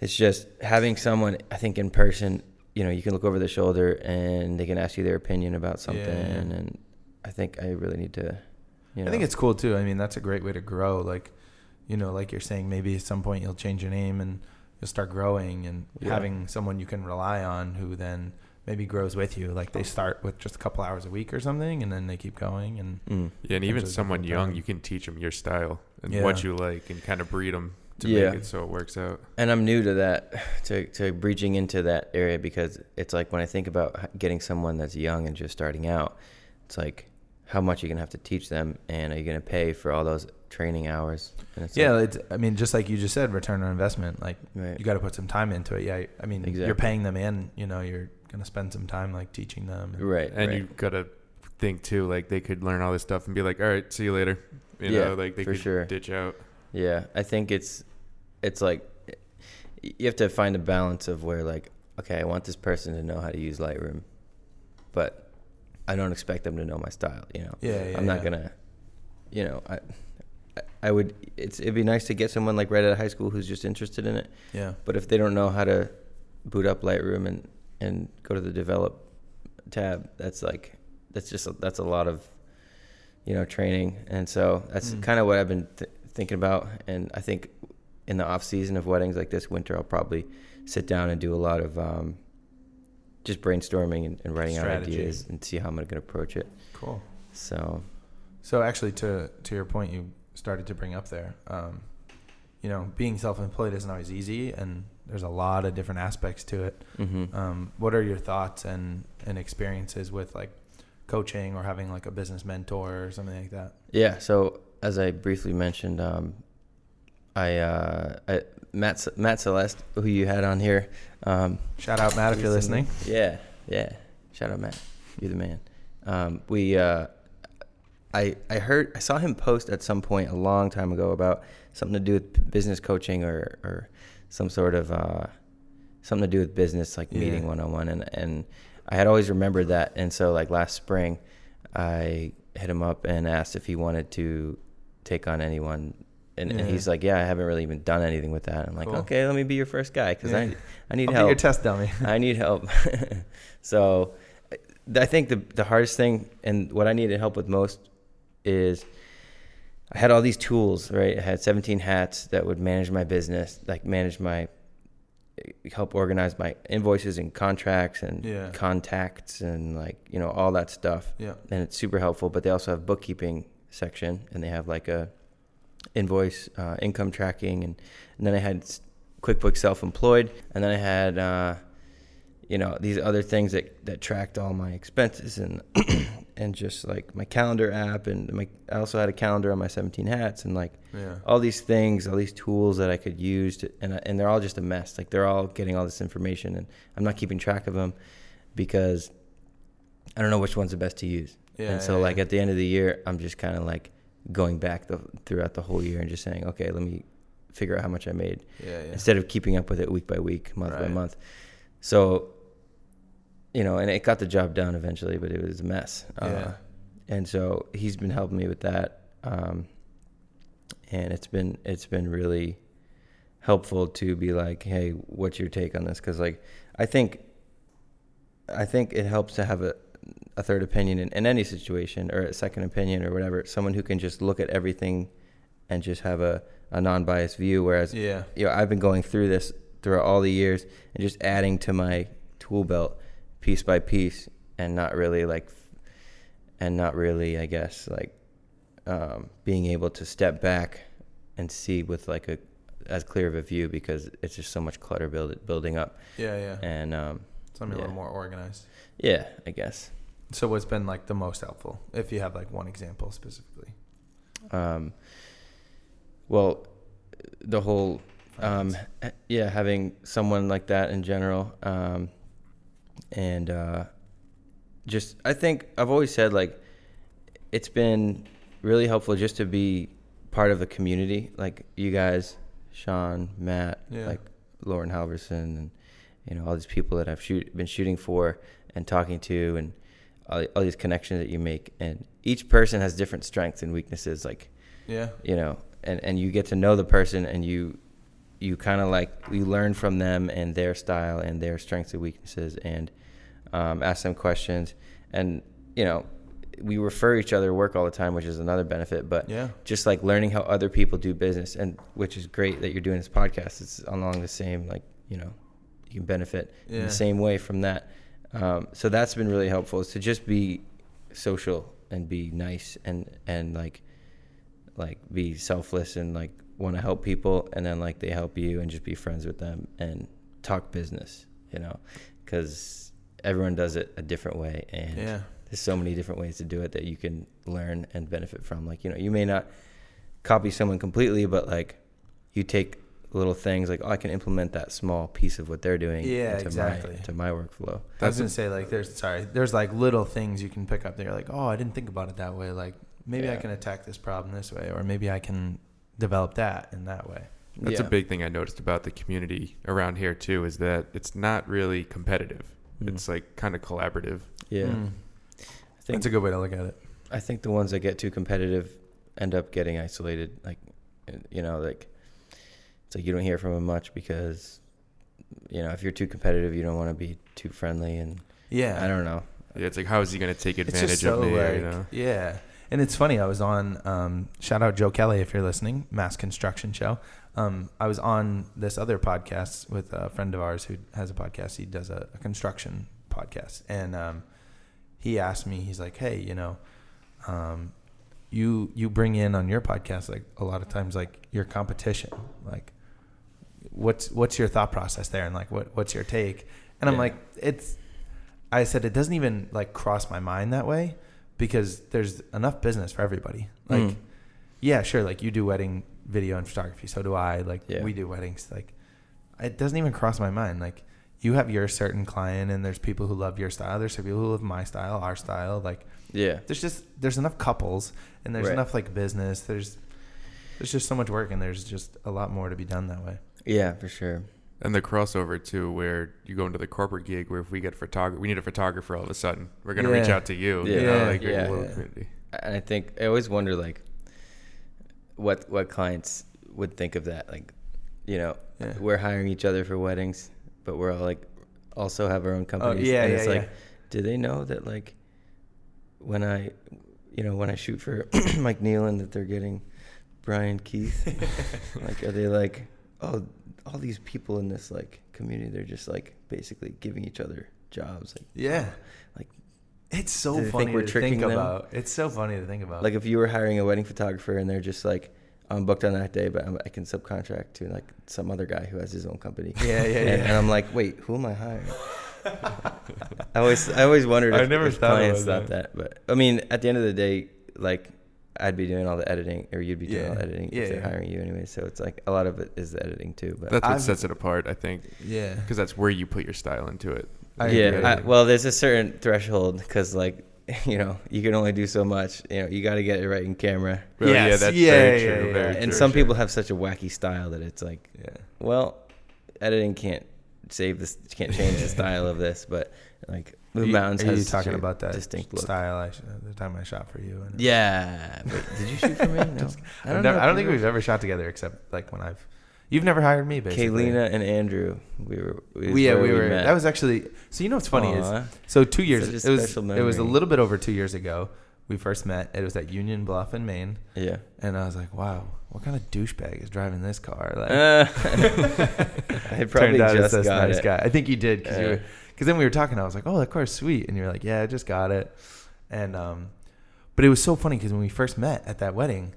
It's just having someone. I think in person, you know, you can look over the shoulder and they can ask you their opinion about something, Yeah. and I think I really need to. You know, I think it's cool too. I mean, that's a great way to grow. Like, you know, like you're saying, maybe at some point you'll change your name and you'll start growing and Yeah. having someone you can rely on who then maybe grows with you. Like they start with just a couple hours a week or something, and then they keep going. And Mm. Yeah, and even someone young, time. you can teach them your style and Yeah. what you like, and kind of breed them to Yeah. make it so it works out. And I'm new to that, to, to breaching into that area because it's like when I think about getting someone that's young and just starting out, it's like how much you're gonna have to teach them, and are you gonna pay for all those training hours? And it's yeah, like, it's, I mean, just like you just said, return on investment. Like right. you got to put some time into it. Yeah, I mean, you're paying them in. You know, you're gonna spend some time like teaching them. and- right, And right. you gotta think too, like they could learn all this stuff and be like, "All right, see you later." You Yeah, know, like they for could sure. ditch out. Yeah, I think it's it's like you have to find a balance of where like okay, I want this person to know how to use Lightroom, but I don't expect them to know my style. You know, Yeah, yeah, I'm not yeah. gonna, you know, I. I- would. It's. It'd be nice to get someone like right out of high school who's just interested in it. Yeah. But if they don't know how to boot up Lightroom and and go to the develop tab, that's like that's just a, that's a lot of you know training, and so that's Mm. kind of what I've been th- thinking about. And I think in the off season of weddings like this winter, I'll probably sit down and do a lot of um, just brainstorming and, and writing Strategy. out ideas and see how I'm going to approach it. Cool. So So actually, to to your point, you started to bring up there. Um, you know, being self-employed isn't always easy, and there's a lot of different aspects to it. mhm. Um, what are your thoughts and and experiences with like coaching or having like a business mentor or something like that? Yeah. So as I briefly mentioned, um, I, uh, I Matt Matt Celeste, who you had on here. Um, Shout out Matt if you're listening. Yeah, yeah. Shout out Matt. You're the man. Um, we, uh, I, I heard, I saw him post at some point a long time ago about something to do with business coaching or, or some sort of, uh, something to do with business, like Yeah. meeting one on one. And, and I had always remembered that. And so like last spring, I hit him up and asked if he wanted to take on anyone. And, and he's like, yeah, I haven't really even done anything with that. I'm like, Cool. okay, let me be your first guy. Cause Yeah. I, I need I'll help. be your test dummy. I need help. so I think the the hardest thing and what I needed help with most is I had all these tools, right? I had 17 hats that would manage my business, like manage my help organize my invoices and contracts and Yeah. contacts and like, you know, all that stuff. yeah. And it's super helpful, but they also have bookkeeping section and they have like a invoice uh, income tracking and, and then I had QuickBooks self-employed and then I had uh, you know these other things that, that tracked all my expenses and and just like my calendar app and my I also had a calendar on my 17 hats and like Yeah. all these things all these tools that I could use to, and and they're all just a mess like they're all getting all this information and I'm not keeping track of them because I don't know which one's the best to use Yeah. and so yeah, like yeah. at the end of the year I'm just kind of like going back the, throughout the whole year and just saying, okay, let me figure out how much I made Yeah, yeah. instead of keeping up with it week by week, month by month. So, you know, and it got the job done eventually, but it was a mess. Yeah. Uh, and so he's been helping me with that, um, and it's been it's been really helpful to be like, hey, what's your take on this? Because like, I think, I think it helps to have a a third opinion in, in any situation or a second opinion or whatever. Someone who can just look at everything and just have a, a non-biased view. Whereas Yeah. you know, I've been going through this throughout all the years and just adding to my tool belt piece by piece and not really like, and not really, I guess, like, um, being able to step back and see with like a, as clear of a view because it's just so much clutter build, building up. Yeah, yeah. And, um, Something a little more organized. yeah, I guess. So what's been like the most helpful, if you have like one example specifically? Um, well, the whole, um, yeah, having someone like that in general, um, and uh, just I think I've always said like it's been really helpful just to be part of a community like you guys, Sean, Matt, Yeah. like Lauren Halverson, and you know all these people that I've shoot, been shooting for and talking to, and all, all these connections that you make, and each person has different strengths and weaknesses, like Yeah. you know, and and you get to know the person, and you you kind of like you learn from them and their style and their strengths and weaknesses, and um, ask them questions, and you know. We refer each other work all the time, which is another benefit. But Yeah. just like learning how other people do business and which is great that you're doing this podcast it's along the same like you know you can benefit in the same way from that um, so that's been really helpful is to just be social and be nice and and like like be selfless and like want to help people and then like they help you and just be friends with them and talk business you know because everyone does it a different way and Yeah. there's so many different ways to do it that you can learn and benefit from. Like, you know, you may not copy someone completely, but like you take little things like, oh, I can implement that small piece of what they're doing Yeah, into exactly. my into my workflow. I was That's gonna a- say like there's sorry there's like little things you can pick up. There like oh I didn't think about it that way. Like maybe I can attack this problem this way, or maybe I can develop that in that way. That's Yeah. a big thing I noticed about the community around here too is that it's not really competitive. Mm. It's like kind of collaborative. yeah. Mm. I think That's a good way to look at it. I think the ones that get too competitive end up getting isolated. Like, you know, like it's like you don't hear from him much because, you know, if you're too competitive, you don't want to be too friendly. And Yeah. I don't know. Yeah, it's like how is he going to take It's advantage just so of me? like you know? yeah. And it's funny. I was on um, shout out Joe Kelly if you're listening, Mass Construction Show. Um, I was on this other podcast with a friend of ours who has a podcast. He does a, a construction podcast, and um, he asked me, he's like, "Hey, you know, um, you you bring in on your podcast like a lot of times like your competition, like what's what's your thought process there, and like what what's your take?" And I'm Yeah. like, it's. I said it doesn't even like cross my mind that way because there's enough business for everybody. Like, Mm. yeah, sure, like you do wedding video and photography, so do I. Like Yeah. we do weddings. Like it doesn't even cross my mind. Like you have your certain client, and there's people who love your style. There's some people who love my style, our style. Like Yeah. there's just there's enough couples, and there's Right. enough like business. There's there's just so much work, and there's just a lot more to be done that way. Yeah, for sure. And the crossover too, where you go into the corporate gig, where if we get photographer, we need a photographer all of a sudden. We're gonna reach out to you. Yeah. you know, Yeah, like yeah. Yeah. and I think I always wonder like what what clients would think of that. Like, you know, Yeah. we're hiring each other for weddings, but we're all like also have our own companies. Oh companies. yeah, and yeah, it's yeah. like, do they know that like when I you know, when I shoot for Mike Nealon that they're getting Brian Keith? like are they like, oh all these people in this like community, they're just like basically giving each other jobs. Like yeah. Uh, like, it's so do they think funny we're to tricking think them? about. It's so funny to think about. Like if you were hiring a wedding photographer and they're just like, I'm booked on that day, but I'm, I can subcontract to like some other guy who has his own company. yeah, yeah, yeah. And, and I'm like, wait, who am I hiring? I always, I always wondered I if, never if thought clients about thought that. but I mean, at the end of the day, like, I'd be doing all the editing, or you'd be doing all the editing Yeah, if they're yeah. hiring you anyway. So it's like a lot of it is the editing too. But That's what I've- sets it apart, I think, yeah. because that's where you put your style into it. I yeah. I, well, there's a certain threshold because like you know, you can only do so much. You know, you got to get it right in camera. Well, yeah, that's yeah, very yeah, true. yeah. very and true. some people have such a wacky style that it's like, Yeah. well, editing can't save this, can't change the style of this, but like Are you- Mountains Are you talking about that distinct look. style? I sh- the time I shot for you. And Yeah. Wait, did you shoot for me? No. Just- I don't, never- I don't think we've ever shot together except like when I've. You've never hired me, basically. Kaylina and Andrew. We were. We, We, yeah, where we were. met. that was actually. So you know what's funny is so two years. It was. special It was a little bit over two years ago. We first met. It was at Union Bluff in Maine, Yeah. and I was like, "Wow, what kind of douchebag is driving this car?" Like, Uh, I probably just this got nice it. guy. I think you did because Yeah. Because then we were talking. I was like, "Oh, that car's sweet," and you're like, "Yeah, I just got it." And um, but it was so funny because when we first met at that wedding,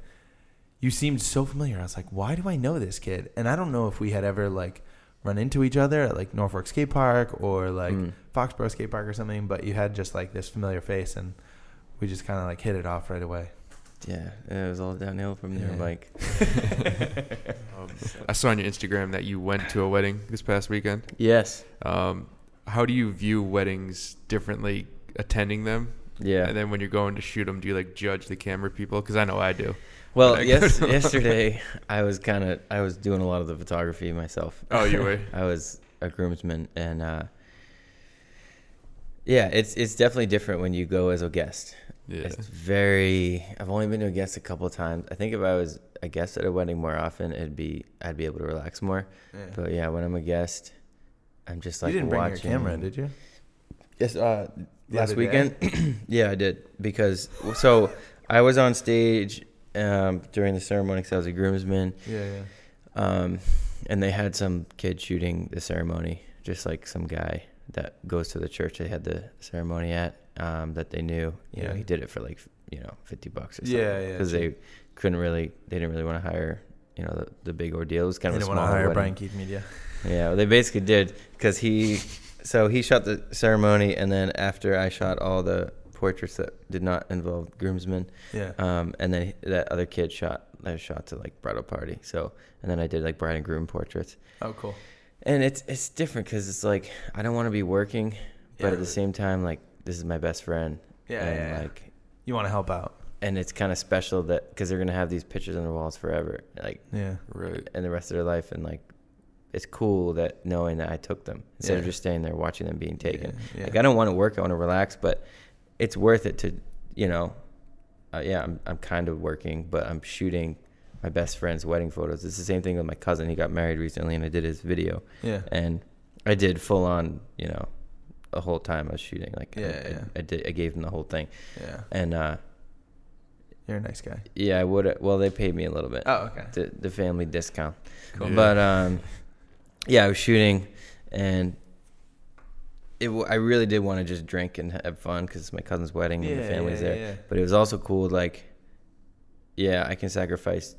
you seemed so familiar. I was like, "Why do I know this kid?" And I don't know if we had ever like run into each other at like Norfolk Skate Park or like Mm. Foxborough Skate Park or something, but you had just like this familiar face, and we just kind of like hit it off right away. Yeah, it was all downhill from there, Yeah. Mike. Um, I saw on your Instagram that you went to a wedding this past weekend. Yes. Um, how do you view weddings differently attending them? Yeah. And then when you're going to shoot them, do you like judge the camera people? Because I know I do. Well, I yes, yesterday I was kind of I was doing a lot of the photography myself. Oh, you were? I was a groomsman, and uh, yeah, it's it's definitely different when you go as a guest. Yeah. It's very. I've only been to a guest a couple of times. I think if I was a guest at a wedding more often, it'd be I'd be able to relax more. But yeah, when I'm a guest, I'm just like you didn't bring watching. your camera, did you? Yes, uh, last weekend. yeah, I did because so I was on stage um, during the ceremony because I was a groomsman, Yeah, yeah. um, and they had some kid shooting the ceremony, just like some guy that goes to the church they had the ceremony at um, that they knew. You know, he did it for like you know fifty bucks or something. Yeah, yeah, Because they couldn't really, they didn't really want to hire. You know the, the big ordeal. It was kind I of a didn't small want to hire wedding. Brian Keith Media. Yeah, well, they basically did because he, so he shot the ceremony, and then after I shot all the portraits that did not involve groomsmen, Yeah. um, and then that other kid shot, I shot to like bridal party. So, and then I did like bride and groom portraits, oh, cool. and it's it's different because it's like I don't want to be working, but Yeah. at the same time, like this is my best friend, Yeah, and yeah, yeah. like, You want to help out. and it's kind of special that because they're gonna have these pictures on the walls forever, like Yeah. Right. and the rest of their life and like it's cool that knowing that I took them instead of just staying there watching them being taken. Yeah, yeah. Like I don't want to work, I want to relax, but it's worth it to, you know, uh, yeah, I'm I'm kind of working, but I'm shooting my best friend's wedding photos. It's the same thing with my cousin. He got married recently, and I did his video, Yeah. and I did full on, you know, the whole time I was shooting. Like I- Yeah, I, yeah. I did, I gave him the whole thing, Yeah. and uh, You're a nice guy. yeah, I would. Well, they paid me a little bit. Oh, okay. the, the family discount. Cool. Yeah. But um, yeah, I was shooting, and it. w- I really did want to just drink and have fun because it's my cousin's wedding and the family's there. Yeah. But it was also cool, like, yeah, I can sacrifice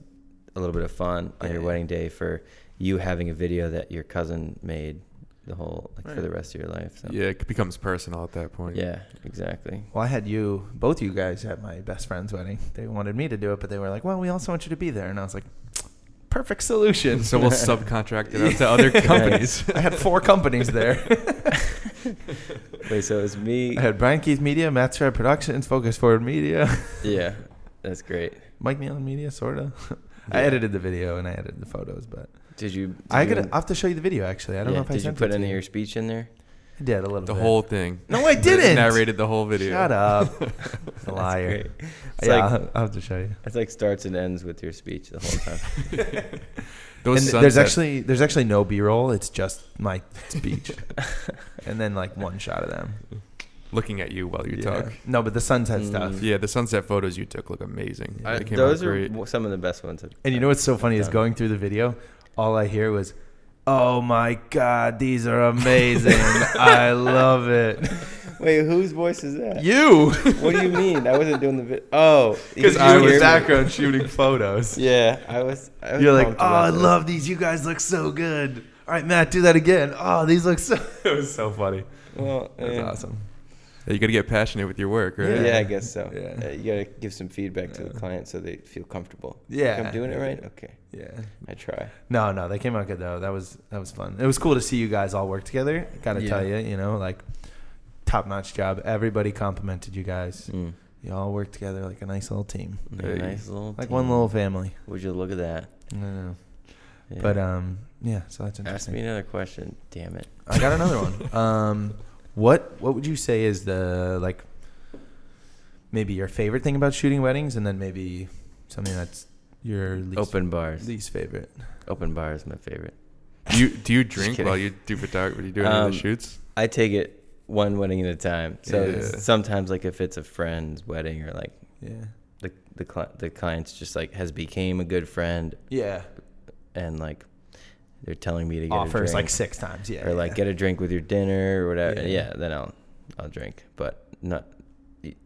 a little bit of fun on your yeah. wedding day for you having a video that your cousin made the whole like for the rest of your life. So. Yeah, it becomes personal at that point. Yeah, exactly. Well, I had you, both you guys, at my best friend's wedding. They wanted me to do it, but they were like, "Well, we also want you to be there," and I was like, "Perfect solution." So we'll subcontract it out to other companies. I had four companies there. Wait, so it was me. I had Brian Keith Media, Matt Shred Productions, Focus Forward Media, Yeah, that's great. Mike Nealon Media, sorta. I edited the video and I edited the photos, but Did you? Did I you gotta. in- I have to show you the video. Actually, I don't yeah, know if I did you put it any of your speech in there? I did a little the bit. whole thing. No, I didn't. Narrated the whole video. Shut up, That's liar. great. It's yeah, like I'll, I'll have to show you. it's like starts and ends with your speech the whole time. Those and there's actually there's actually no B-roll. It's just my speech, and then like one shot of them. looking at you while you Yeah. talk. No, but the sunset Mm. stuff. Yeah, the sunset photos you took look amazing. I- came Those out are great. some of the best ones. I've- And you know what's so funny is going through the video, all I hear was, "Oh my god, these are amazing! I love it." Wait, whose voice is that? You, What do you mean? I wasn't doing the bit. Oh, because I was background shooting photos. Yeah, I was. I was You're like, "Oh, I this." love these. You guys look so good." All right, Matt, do that again. Oh, these look so. it was so funny. Well, That's awesome. Yeah, you got to get passionate with your work, right? Yeah. Yeah. I guess so. Yeah. Uh, you gotta give some feedback to the client so they feel comfortable. Yeah. Like, I'm doing it right. Okay, Yeah. I try. No, no, they came out good though. That was that was fun. It was cool to see you guys all work together. Got to Yeah. tell you, you know, like top notch job. Everybody complimented you guys. Mm. You all work together like a nice little team, Yeah, nice little. like team. one little family. Would you look at that? I know. Yeah. But um, yeah. So that's ask me another question. Damn it. I got another one. Um, what what would you say is the like maybe your favorite thing about shooting weddings, and then maybe something that's your least, Open bars. least favorite? Open bar is my favorite. Do you do you drink kidding. while you do photography? Do any of Um, the shoots? I take it one wedding at a time. So Yeah. sometimes, like if it's a friend's wedding or like Yeah. the the cli- the client's just like has became a good friend Yeah. and like they're telling me to get a Offers drink like six times. Yeah. or like yeah. get a drink with your dinner or whatever. Yeah. Yeah. then I'll I'll drink, but not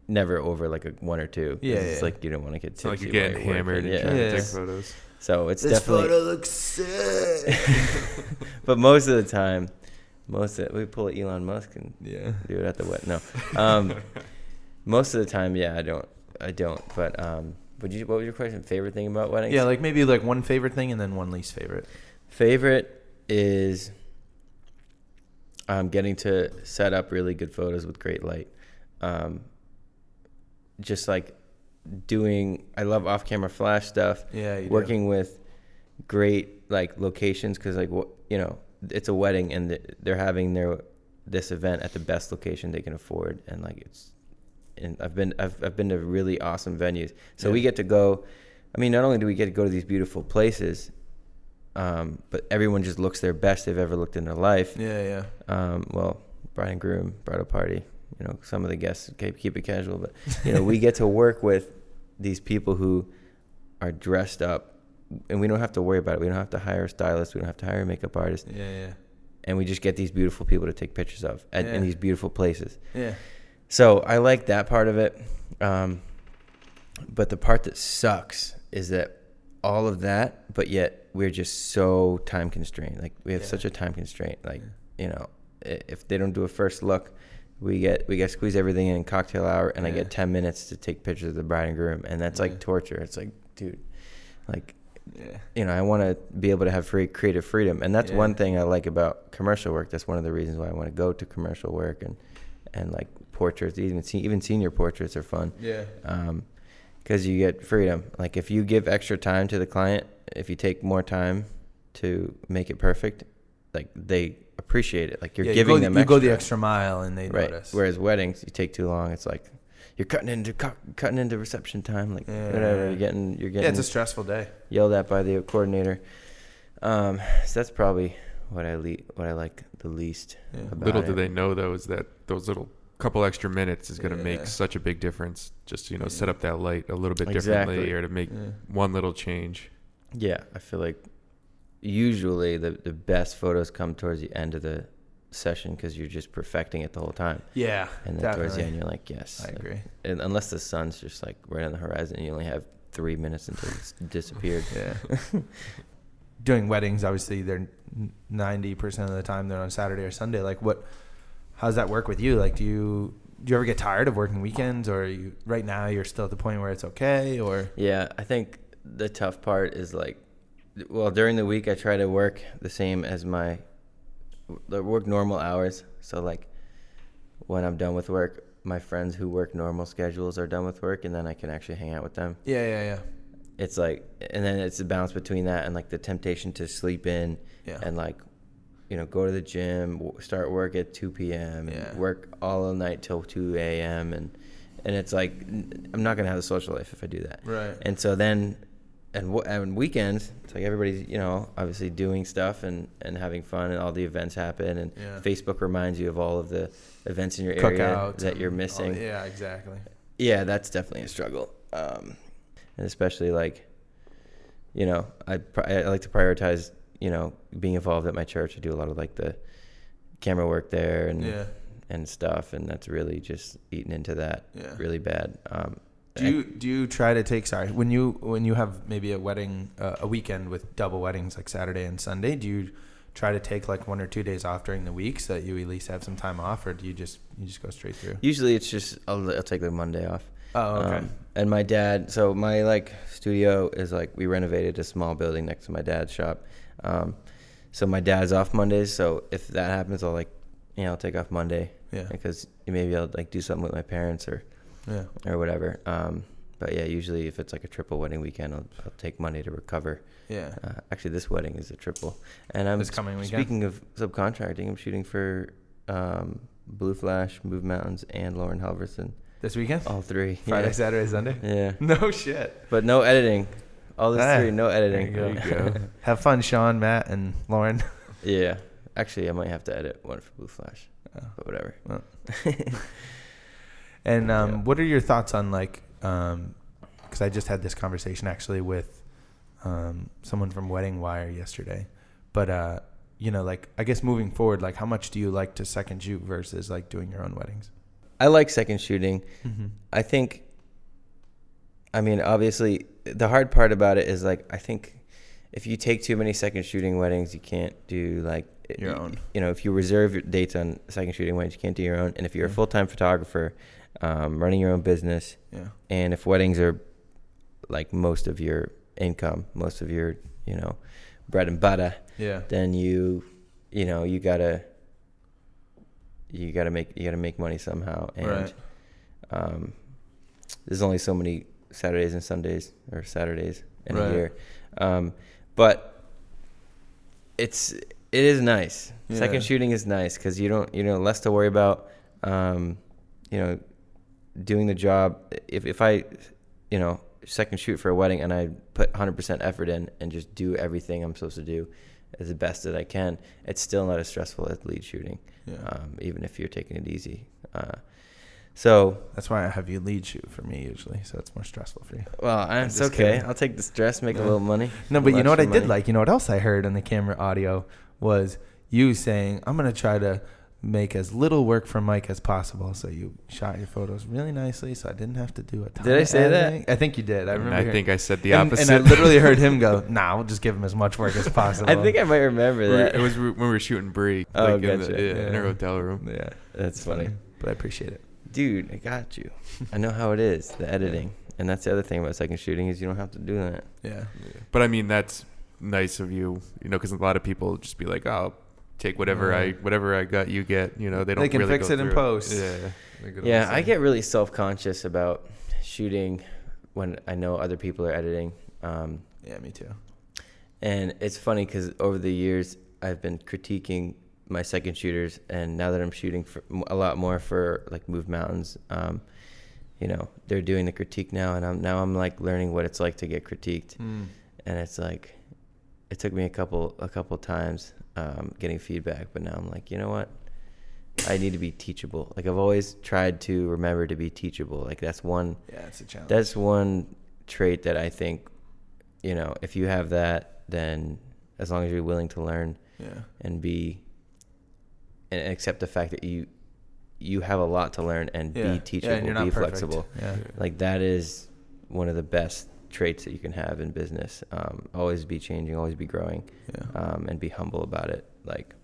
never over like a one or two. Yeah, it's yeah. like you don't want to get It's not like tipsy. you're while getting you're hammered working. and trying Yeah. to take photos. So it's definitely. This photo looks sick. but most of the time, most of we pull a Elon Musk and yeah. do it at the wet. No, um, most of the time, yeah, I don't, I don't. But um, would you? What was your question? Favorite thing about weddings? Yeah, like maybe like one favorite thing and then one least favorite. Favorite is um, getting to set up really good photos with great light. Um, just like doing, I love off-camera flash stuff. Yeah. You do. working with great like locations because like what you know it's a wedding and they're having their this event at the best location they can afford and like it's and I've been I've, I've been to really awesome venues so we get to go I mean not only do we get to go to these beautiful places um, but everyone just looks their best they've ever looked in their life Yeah. Yeah. um, well, bride and groom, bridal party. You know, some of the guests keep, keep it casual, but you know, we get to work with these people who are dressed up, and we don't have to worry about it. We don't have to hire a stylist. We don't have to hire a makeup artist, Yeah. Yeah. and we just get these beautiful people to take pictures of at, Yeah. in these beautiful places. Yeah. So I like that part of it. Um, but the part that sucks is that all of that, but yet we're just so time constrained. Like we have Yeah. such a time constraint. Like you know, if they don't do a first look, we get we get squeeze everything in cocktail hour, and I get ten minutes to take pictures of the bride and groom, and that's Yeah. like torture. It's like, dude, like Yeah. you know, I want to be able to have free creative freedom, and that's Yeah. one thing I like about commercial work. That's one of the reasons why I want to go to commercial work and and like portraits, even even senior portraits are fun Yeah. Um, because you get freedom. Like if you give extra time to the client, if you take more time to make it perfect, like they appreciate it. Like you're yeah, giving you go, them you extra. go the extra mile and they right. notice. Whereas weddings, you take too long. It's like you're cutting into cu- cutting into reception time. Like Yeah. whatever. You're getting you're getting. yeah, it's a stressful day. yelled at by the coordinator. Um, so that's probably what I le- what I like the least. Yeah. about Little it. do they know though is that those little couple extra minutes is going to Yeah. make such a big difference. Just you know, Yeah. set up that light a little bit Exactly. differently, or to make Yeah. one little change. Yeah, I feel like usually the the best photos come towards the end of the session because you're just perfecting it the whole time, Yeah. and then towards the end you're like, yes. I agree. And unless the sun's just like right on the horizon, you only have three minutes until it's disappeared. Yeah. Doing weddings, obviously, they're ninety percent of the time they're on Saturday or Sunday. Like, what? How's that work with you? Like, do you do you ever get tired of working weekends, or are you right now you're still at the point where it's okay? Or Yeah, I think the tough part is like, well, during the week I try to work the same as my, work normal hours. So like, when I'm done with work, my friends who work normal schedules are done with work, and then I can actually hang out with them. yeah, yeah, yeah, It's like, and then it's a balance between that and like the temptation to sleep in yeah. and like, you know, go to the gym, start work at 2 p.m., Yeah. work all night till 2 a.m. and and it's like I'm not gonna have a social life if I do that. right. And so then, and, w- and weekends, it's like everybody's, you know, obviously doing stuff and, and having fun, and all the events happen, and Yeah. Facebook reminds you of all of the events in your area that you're missing. yeah, exactly. Yeah, that's definitely a struggle, um, and especially like, you know, I pri- I like to prioritize, you know, being involved at my church. I do a lot of like the camera work there and Yeah, and stuff, and that's really just eating into that yeah. really bad. Um, Do you do you try to take sorry when you when you have maybe a wedding uh, a weekend with double weddings like Saturday and Sunday? Do you try to take like one or two days off during the week so that you at least have some time off, or do you just you just go straight through? Usually, it's just I'll, I'll take the Monday off. Oh, okay. Um, and my dad, so my like studio is like we renovated a small building next to my dad's shop. Um, so my dad's off Mondays. So if that happens, I'll like, you know, I'll take off Monday Yeah. because maybe I'll like do something with my parents or Yeah. or whatever. Um, but yeah, usually if it's like a triple wedding weekend, I'll, I'll take Monday to recover. Yeah. Uh, actually, this wedding is a triple, and I'm This coming weekend? Speaking of subcontracting, I'm shooting for um, Blue Flash, Move Mountains, and Lauren Halverson. This weekend? All three. Friday, yeah. Saturday, Sunday? Yeah, No shit. but no editing. All this Ah, three, no editing. there you go. Have fun, Sean, Matt, and Lauren. yeah, actually, I might have to edit one for Blue Flash, Oh. but whatever. And um, Yeah. what are your thoughts on like? Because I just had this conversation actually with um, someone from Wedding Wire yesterday. But uh, you know, like I guess moving forward, like how much do you like to second shoot versus like doing your own weddings? I like second shooting. Mm-hmm. I think. I mean, obviously, the hard part about it is like I think if you take too many second shooting weddings, you can't do like Your you- own. You know, if you reserve your dates on second shooting weddings, you can't do your own. And if you're a full time photographer, um, running your own business, Yeah. and if weddings are like most of your income, most of your you know bread and butter, Yeah. then you you know you gotta you gotta make you gotta make money somehow and Right. um, there's only so many Saturdays and Sundays or Saturdays in Right. a year um, but it's it is nice Yeah. second shooting is nice because you don't you know less to worry about um, you know doing the job if if I you know second shoot for a wedding and I put 100% effort in and just do everything I'm supposed to do as the best that I can, it's still not as stressful as lead shooting, Yeah. um, even if you're taking it easy. Uh, so, That's why I have you lead shoot for me usually, so it's more stressful for you. well, I'm it's okay. kidding. I'll take the stress, make a little money. No, but you know what I extra did money. like? You know what else I heard on the camera audio was you saying, I'm going to try to make as little work for Mike as possible. So you shot your photos really nicely, so I didn't have to do a ton Did I of say that? I think you did. I mm, remember. I hearing- think I said the and, opposite. And I literally heard him go, nah, we'll just give him as much work as possible. I think I might remember We were- that. it was when we were shooting Brie. Oh, like in, the, gotcha. yeah, in Yeah. a hotel room. Yeah. That's funny. But I appreciate it. Dude, I got you. I know how it is, the editing. And that's the other thing about second shooting is you don't have to do that. Yeah. But I mean, that's nice of you, you know, because a lot of people just be like, "Oh, take whatever I whatever I got, you get." You know, they don't. They can really fix go it in through post. Yeah. Yeah, I get really self conscious about shooting when I know other people are editing. Um, Yeah, me too. and it's funny because over the years, I've been critiquing my second shooters, and now that I'm shooting for a lot more for like Move Mountains, um, you know, they're doing the critique now, and I'm now I'm like learning what it's like to get critiqued, Mm. and it's like, it took me a couple a couple times um, getting feedback, but now I'm like, you know what? I need to be teachable. Like I've always tried to remember to be teachable. Like that's one Yeah, it's a challenge. that's one trait that I think, you know, if you have that, then as long as you're willing to learn yeah. and be and accept the fact that you you have a lot to learn and Yeah. be teachable, yeah, and be flexible. Yeah. Like that is one of the best traits that you can have in business. Um, always be changing, always be growing, Yeah. um, and be humble about it. Like,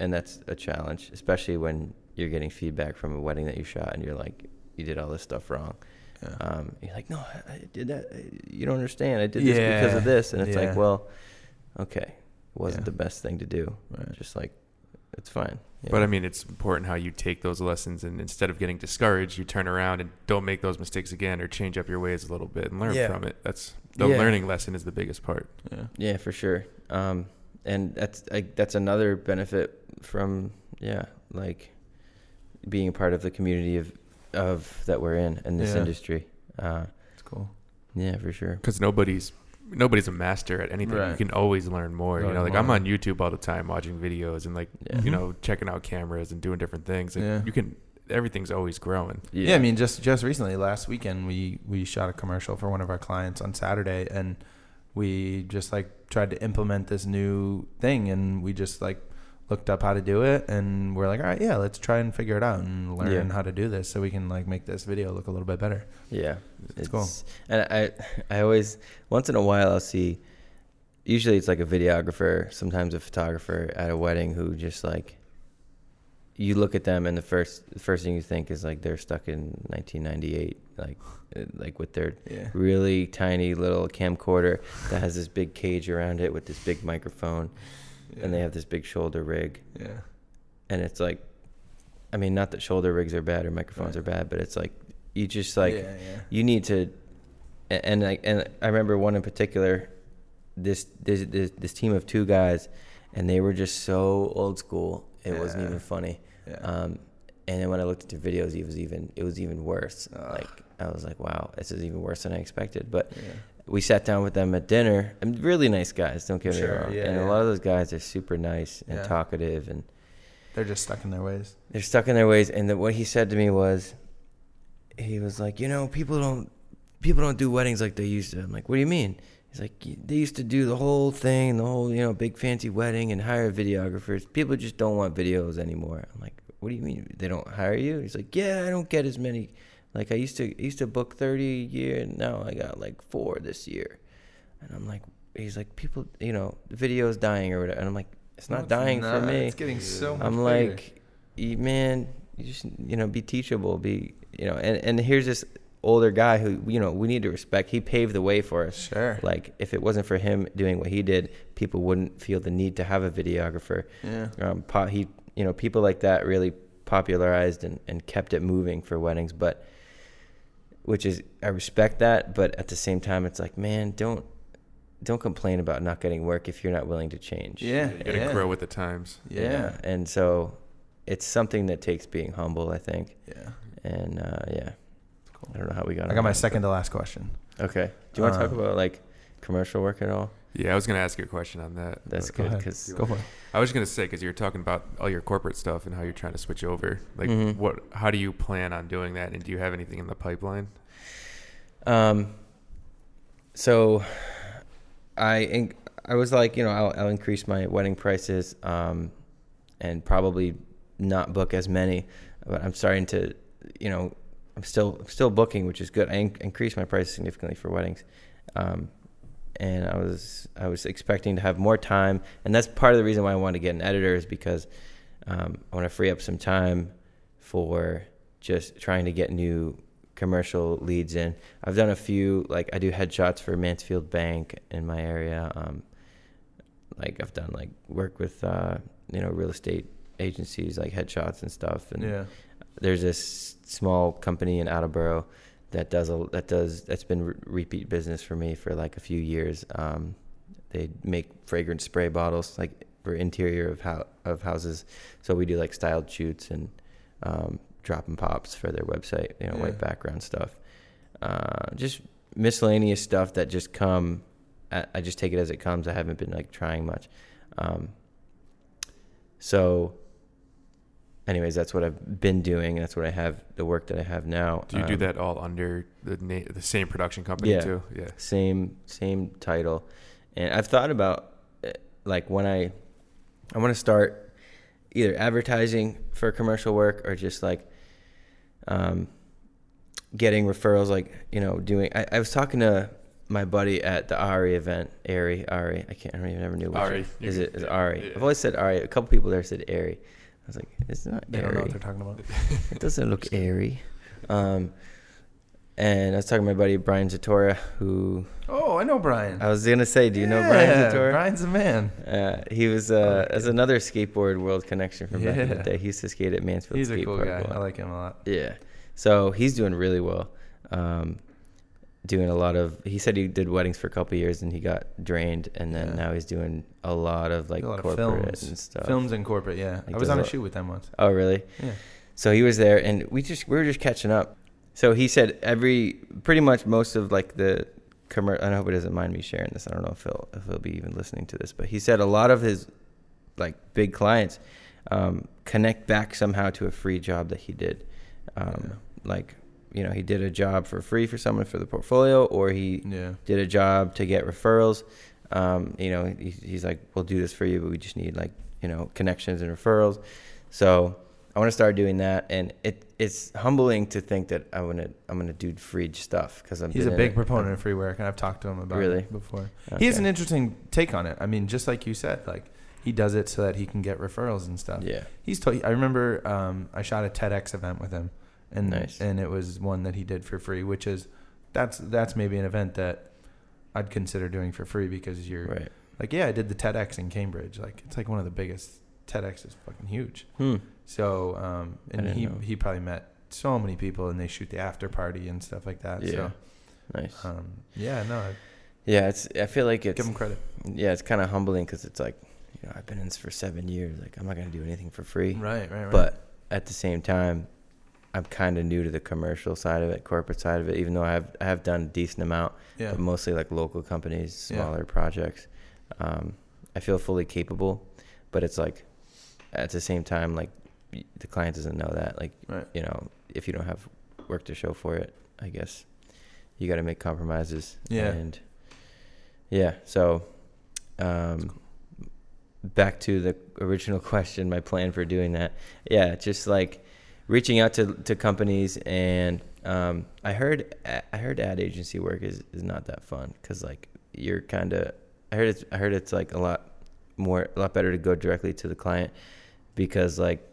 and that's a challenge, especially when you're getting feedback from a wedding that you shot and you're like, you did all this stuff wrong. yeah. Um, you're like, no, I, I did that. You don't understand. I did this because of this, and it's Yeah. like, well, okay, it wasn't Yeah. the best thing to do. Right. Just like, it's fine. you But? I mean, it's important how you take those lessons and instead of getting discouraged, you turn around and don't make those mistakes again or change up your ways a little bit and learn Yeah. from it. That's the Yeah. learning lesson is the biggest part. yeah. Yeah, for sure. Um, and that's like that's another benefit from yeah, like being a part of the community of of that we're in in this Yeah. industry. Uh, It's cool. yeah, for sure. Because nobody's nobody's a master at anything. You can always learn more. you know, like I'm on YouTube all the time watching videos and like Yeah. you Mhm. know checking out cameras and doing different things. And Yeah. you can everything's always growing. Yeah. I mean, just just recently, last weekend, we we shot a commercial for one of our clients on Saturday, and we just like tried to implement this new thing, and we just like looked up how to do it, and we're like, all right, yeah, let's try and figure it out and learn Yeah. how to do this, so we can like make this video look a little bit better. Yeah, It's cool. And I, I always once in a while I'll see. Usually it's like a videographer, sometimes a photographer at a wedding who just like. You look at them and the first the first thing you think is like they're stuck in 1998, like uh, like with their Yeah. really tiny little camcorder that has this big cage around it with this big microphone, and they have this big shoulder rig, Yeah. and it's like I mean, not that shoulder rigs are bad or microphones Right. are bad, but it's like you just like yeah, yeah. you need to and like and I remember one in particular this this this, this team of two guys and they were just so old school it wasn't even funny yeah. um and then when I looked at the videos it was even it was even worse Ugh. like I was like wow this is even worse than I expected but yeah. We sat down with them at dinner and really nice guys don't get me Sure, wrong. yeah, and a lot of those guys are super nice and Yeah. talkative and They're just stuck in their ways. they're stuck in their ways and the, what he said to me was he was like you know people don't people don't do weddings like they used to. I'm like what do you mean? He's like they used to do the whole thing the whole you know big fancy wedding and hire videographers. People just don't want videos anymore. I'm like what do you mean they don't hire you? He's like yeah i don't get as many like i used to I used to book 30 a year and now i got like four this year and i'm like he's like people you know the video's dying or whatever and i'm like it's not dying for me It's getting so much I'm bigger. like, "You- man, you just you know be teachable, be you know. And and here's this older guy who you know we need to respect. He paved the way for us. sure. Like if it wasn't for him doing what he did, people wouldn't feel the need to have a videographer. Yeah. Um, he you know people like that really popularized and, and kept it moving for weddings. But which is I respect that, but at the same time, it's like man, don't don't complain about not getting work if you're not willing to change. Yeah. You gotta yeah. grow with the times. Yeah. And so it's something that takes being humble, I think. Yeah. And uh, yeah, I don't know how we got. I got my that, second to last question. Okay. Do you want to talk Um, about like commercial work at all? Yeah, I was gonna ask you a question on that. That's Go good because Go for it. I was gonna say because you were talking about all your corporate stuff and how you're trying to switch over. Like, Mhm. what? How do you plan on doing that? And do you have anything in the pipeline? um, so I in- I was like, you know, I'll, I'll increase my wedding prices, um, and probably not book as many, but I'm starting to, you know, I'm still I'm still booking, which is good. I in- increased my prices significantly for weddings, um, and I was I was expecting to have more time, and that's part of the reason why I wanted to get an editor is because um, I want to free up some time for just trying to get new commercial leads in. I've done a few, like I do headshots for Mansfield Bank in my area. Um, like I've done like work with uh, you know real estate agencies, like headshots and stuff. And Yeah. there's this small company in Attleboro that does a that does that's been re- repeat business for me for like a few years. Um, they make fragrance spray bottles like for interior of how of houses. So we do like styled shoots and um, drop and pops for their website. You know, Yeah. white background stuff. Uh, just miscellaneous stuff that just come. I I just take it as it comes. I haven't been like trying much. Um, so anyways, that's what I've been doing. That's what I have. The work that I have now. Do you do Um, that all under the na- the same production company Yeah. too? Yeah. Same same title, and I've thought about eh, like when I I want to start either advertising for commercial work or just like um, getting referrals. Like you know, doing. I, I was talking to my buddy at the Ari event. Ari, Ari. I can't. I don't even never knew. Which Ari, Is it is it? can- Is yeah, Ari? yeah. I've always said Ari. A couple people there said Ari. I was like, it's not They don't know what they're talking about. It doesn't look airy. Um, and I was talking to my buddy Brian Zatora, who Oh, I know Brian. I was gonna say, do you know Brian Yeah, Zatora? Brian's a man. Uh, he was uh, as another skateboard world connection from back in the Yeah. day. He used to skate at Mansfield He's a Skate cool Park. guy. a lot. I like him a lot. Yeah, so he's doing really well. Um, doing a lot of. He said he did weddings for a couple years and he got drained, and then Yeah. now he's doing a lot of like lot of corporate films. and stuff. Films and corporate, yeah. He I was on a shoot with them once. Oh, really? Yeah. So he was there, and we just we were just catching up. So he said every pretty much most of like the commer- I hope he doesn't mind me sharing this. I don't know if he'll if he'll be even listening to this, but he said a lot of his like big clients um, connect back somehow to a free job that he did. Um, Like you know he did a job for free for someone for the portfolio, or he Yeah. did a job to get referrals. Um, you know, he, he's like, we'll do this for you, but we just need like, you know, connections and referrals. So I want to start doing that, and it it's humbling to think that I'm gonna I'm gonna do free stuff because I'm. He's a big proponent of free work, and I've talked to him about Really? it before. He has an interesting take on it. I mean, just like you said, like he does it so that he can get referrals and stuff. Yeah. He's told. I remember um, I shot a TEDx event with him, and Nice. and it was one that he did for free, which is that's that's maybe an event that I'd consider doing for free because you're Right. like, yeah, I did the TEDx in Cambridge. Like it's like one of the biggest. TEDx is fucking huge. Hmm. So um, and he know. he probably met so many people, and they shoot the after party and stuff like that. Yeah. Nice. Um, yeah, no, I- Yeah, it's. I feel like it's. give him credit. Yeah, it's kind of humbling because it's like, you know, I've been in this for seven years. Like, I'm not gonna do anything for free. Right, right, right. But at the same time, I'm kind of new to the commercial side of it, corporate side of it. Even though I have I have done a decent amount, yeah, but mostly like local companies, Yeah. smaller projects. Um, I feel fully capable, but it's like at the same time, like the client doesn't know that. Like, right. you know, if you don't have work to show for it, I guess you got to make compromises. Yeah. And yeah, so um, back to the original question, my plan for doing that. Yeah, just like reaching out to to companies and um, I heard I heard ad agency work is, is not that fun because like you're kind of I heard it's I heard it's like a lot more a lot better to go directly to the client because like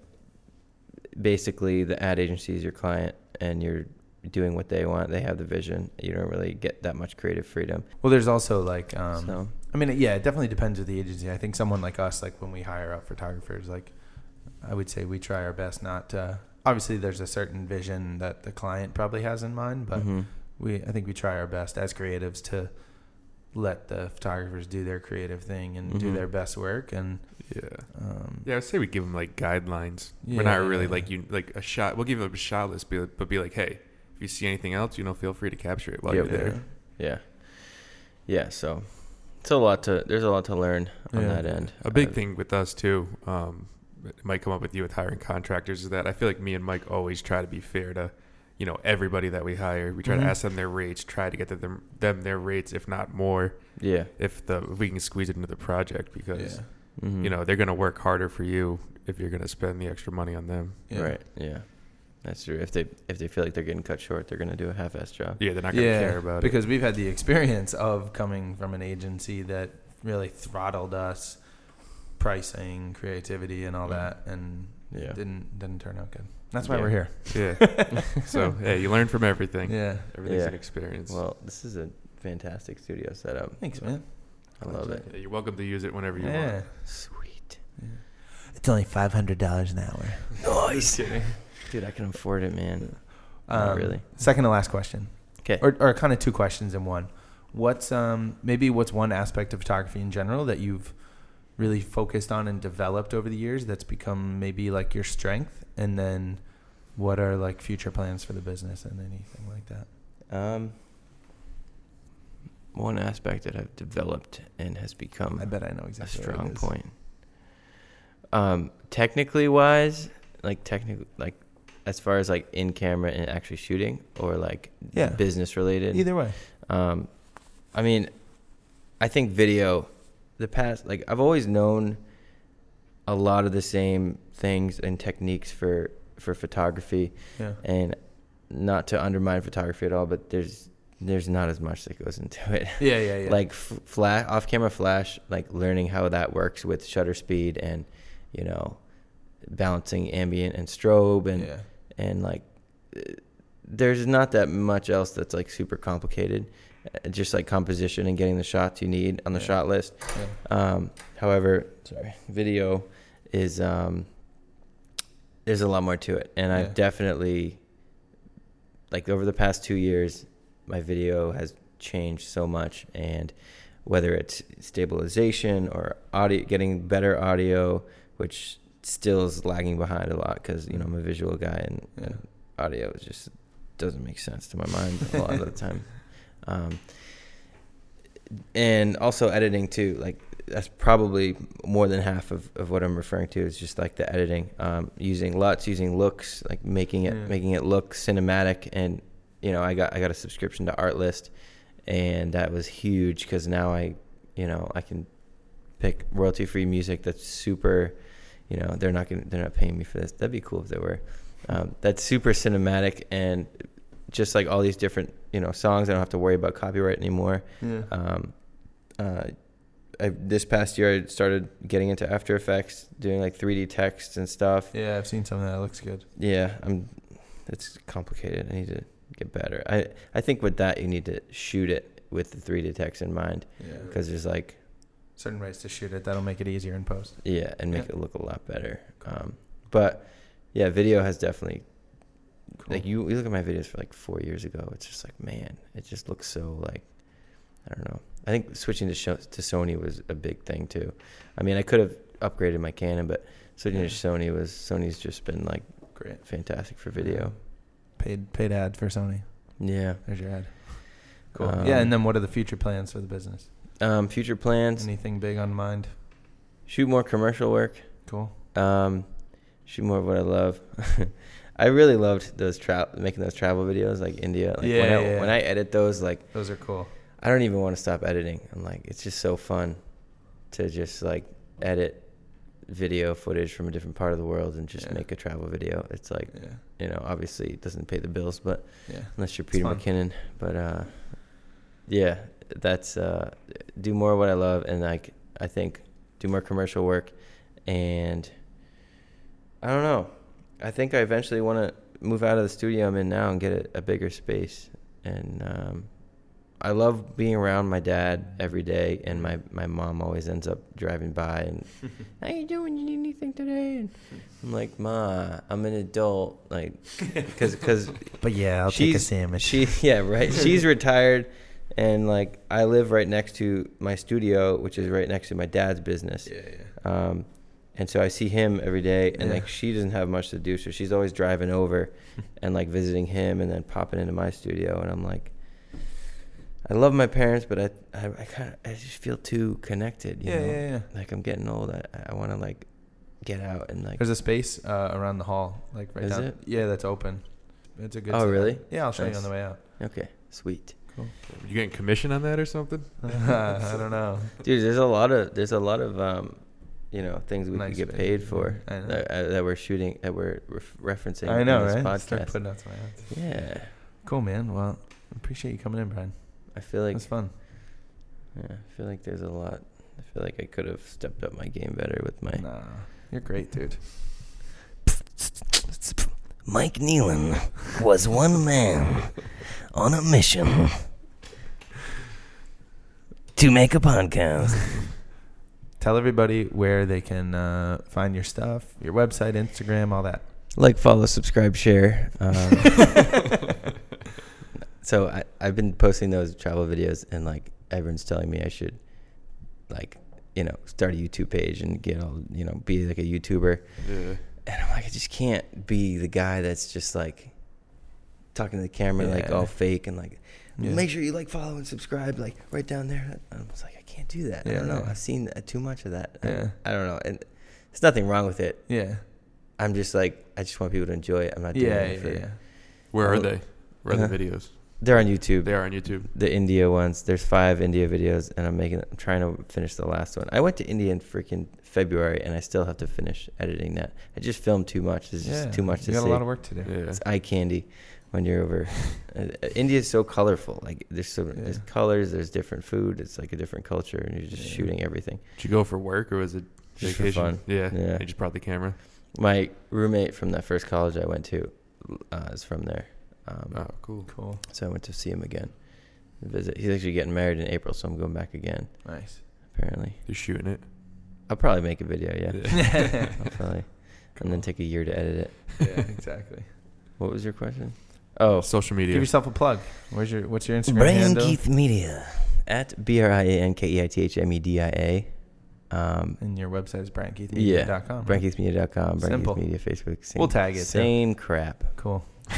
basically the ad agency is your client and you're doing what they want they have the vision you don't really get that much creative freedom Well, there's also like, um, so I mean, yeah, it definitely depends with the agency. I think someone like us, like when we hire out photographers, like I would say we try our best not to. Obviously, there's a certain vision that the client probably has in mind, but mhm. we I think we try our best as creatives to let the photographers do their creative thing and do Mhm. their best work and Yeah. um, Yeah, I'd say we give them like guidelines. We're not really Yeah. like you like a shot. We'll give them a shot list, be but be like, hey, if you see anything else, you know, feel free to capture it while Yep. you're there. yeah yeah so it's a lot to there's a lot to learn on Yeah. that end A big Uh, thing with us too, um, it might come up with you with hiring contractors is that I feel like me and Mike always try to be fair to, you know, everybody that we hire. We try Mhm. to ask them their rates, try to get them them their rates, if not more, yeah if the if we can squeeze it into the project because yeah, mhm. you know they're gonna work harder for you if you're gonna spend the extra money on them. yeah. right yeah that's true if they if they feel like they're getting cut short they're gonna do a half-ass job Yeah, they're not gonna yeah, care about it. because we've had the experience of coming from an agency that really throttled us, pricing, creativity, and all Mm. that, and yeah it didn't didn't turn out good. That's why Yeah. we're here. Yeah. so yeah, you learn from everything. Yeah. Everything's Yeah. an experience. well this is a fantastic studio setup Thanks, man. i love it Yeah, you're welcome to use it whenever you Yeah. want. sweet It's only five hundred dollars an hour. nice dude i can afford it man Not Um, really Second to last question. 'Kay. Or, or kind of two questions in one. What's um maybe what's one aspect of photography in general that you've really focused on and developed over the years that's become maybe like your strength, and then what are like future plans for the business and anything like that? Um, one aspect that I've developed and has become I bet I know a exactly. it strong point. Um, technically wise, like technically, like as far as like in camera and actually shooting, or like Yeah. business related. Either way. Um, I mean, I think video, the past, like I've always known a lot of the same things and techniques for for photography Yeah. and not to undermine photography at all, but there's there's not as much that goes into it. Yeah, yeah, yeah. Like f- flash, off-camera flash, like learning how that works with shutter speed and you know balancing ambient and strobe and yeah. and like there's not that much else that's like super complicated. Uh, Just like composition and getting the shots you need on the Yeah. shot list. yeah. Um, however, sorry, video is um, there's a lot more to it, and Yeah. I've definitely like over the past two years, my video has changed so much, and whether it's stabilization or audio, getting better audio, which still is lagging behind a lot because you know I'm a visual guy and, and audio just doesn't make sense to my mind a lot of the time. Um, and also editing too, like that's probably more than half of, of what I'm referring to is just like the editing, um, using LUTs, using looks, like making it making it look cinematic. And you know, I got I got a subscription to Artlist, and that was huge because now I, you know, I can pick royalty free music that's super. You know, they're not gonna they're not paying me for this. That'd be cool if they were. Um, that's super cinematic and just like all these different you know songs. I don't have to worry about copyright anymore. Yeah. Um, uh, I, this past year, I started getting into After Effects, doing like 3D text and stuff. yeah, I've seen some of that. It looks good. Yeah, I'm. It's complicated. I need to get better. I I think with that, you need to shoot it with the 3D text in mind Yeah. because there's like Certain ways to shoot it that'll make it easier in post. yeah, and make Yeah. it look a lot better. Um, but yeah, video has definitely Cool. like you, you look at my videos for like four years ago. It's just like man, it just looks so like I don't know. I think switching to show, to Sony was a big thing too. I mean, I could have upgraded my Canon, but switching Yeah. to Sony was Sony's just been like Great. fantastic for video. Paid paid ad for Sony. Yeah. There's your ad. Cool. Um, yeah, and then what are the future plans for the business? Um, future plans: Anything big on mind? shoot more commercial work. Cool. Um, shoot more of what I love. I really loved those tra- making those travel videos, like India. Like when Yeah, I, yeah. when I edit those, like Those are cool. I don't even want to stop editing. I'm like, it's just so fun to just like edit video footage from a different part of the world and just Yeah. make a travel video. It's like, Yeah. you know, obviously it doesn't pay the bills, but Yeah. unless you're Peter. McKinnon. But uh, yeah, that's uh, do more of what I love, and like I think do more commercial work, and I don't know. I think I eventually want to move out of the studio I'm in now and get a, a bigger space, and um, I love being around my dad every day, and my my mom always ends up driving by and, how you doing? You need anything today? And I'm like, Ma, I'm an adult, like, because because But yeah, I'll take a sandwich. she yeah right. She's retired, and like I live right next to my studio, which is right next to my dad's business. yeah, yeah. Um, and so I see him every day, and Yeah. like she doesn't have much to do, so she's always driving over, and like visiting him, and then popping into my studio, and I'm like. I love my parents, but I I, I kind of I just feel too connected. You Yeah, know? yeah, yeah. Like I'm getting old. I, I want to like get out and like. There's a space uh, around the hall, like right Is down. it? Yeah, that's open. It's a good. Oh, setup. really? Yeah, I'll show you on the way out. Okay, sweet. Cool. You getting commission on that or something? I don't know. Dude, there's a lot of there's a lot of um, you know, things we Nice could get space. paid for that, uh, that we're shooting that we're ref- referencing. I know, right? Start putting out some ads. Yeah, Cool, man. Well, appreciate you coming in, Brian. I feel like That's fun. yeah, I feel like there's a lot. I feel like I could have stepped up my game better with my. Nah, you're great, dude. Mike Nealon was one man on a mission to make a podcast. Tell everybody where they can uh, find your stuff, your website, Instagram, all that. Like, follow, subscribe, share. Um, so I I've been posting those travel videos, and like everyone's telling me I should, like, you know, start a YouTube page and get all, you know, be like a YouTuber. Yeah. And I'm like, I just can't be the guy that's just like talking to the camera like all fake and like, Yeah. make sure you like, follow, and subscribe, like right down there. I was like, I can't do that. I don't know. Yeah. I've seen uh, too much of that. I- Yeah. I, don't know. And there's nothing wrong with it. Yeah. I'm just like, I just want people to enjoy it. I'm not doing Yeah, it yeah, for. yeah. Where are they? Where are the uh-huh. videos? They're on YouTube. They are on YouTube. the India ones. There's five India videos, and I'm making. I'm trying to finish the last one. I went to India in freaking February, and I still have to finish editing that. I just filmed too much. It's just Yeah, too much to You got see. a lot of work to do. Yeah. It's eye candy when you're over. uh, India is so colorful. Like there's so there's colors. There's different food. It's like a different culture, and you're just Yeah. shooting everything. Did you go for work or was it Just for vacation? fun. Yeah. Yeah. You just brought the camera. My roommate from that first college I went to uh, is from there. Um, Oh, cool. Cool. So I went to see him again. Visit. He's actually getting married in April, so I'm going back again. Nice. Apparently, You're shooting it. I'll probably make a video. Yeah, yeah, I'll probably, and then take a year to edit it. Yeah, exactly. What was your question? Oh, Social media. Give yourself a plug. Where's your What's your Instagram Brian handle? Keith Media. at b r i a n k e i t h m e d i a. Um, And your website is briankeithmedia.com. yeah, right? BrianKeithMedia.com, Brian Simple. Keith Media, Facebook. Same, We'll tag it, too. Same crap. Cool.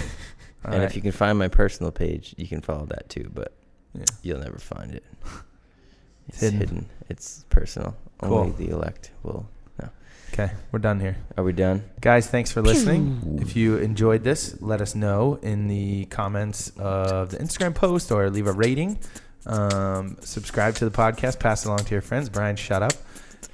And right. if you can find my personal page, you can follow that too. But Yeah. you'll never find it. It's hidden. hidden. It's personal. Only the elect will. No. Okay, we're done here. Are we done? Guys, thanks for listening. If you enjoyed this, let us know in the comments of the Instagram post or leave a rating. Um, subscribe to the podcast, pass it along to your friends. Brian, shut up.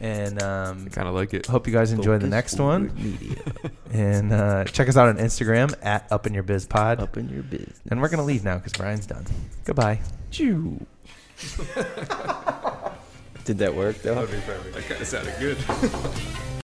And um, I kind of like it. hope you guys enjoy the next one. Media. And uh, check us out on Instagram at Up in Your Biz Pod. Up in your biz. And we're going to leave now because Brian's done. Goodbye. Chew. Did that work though? That kind of sounded good.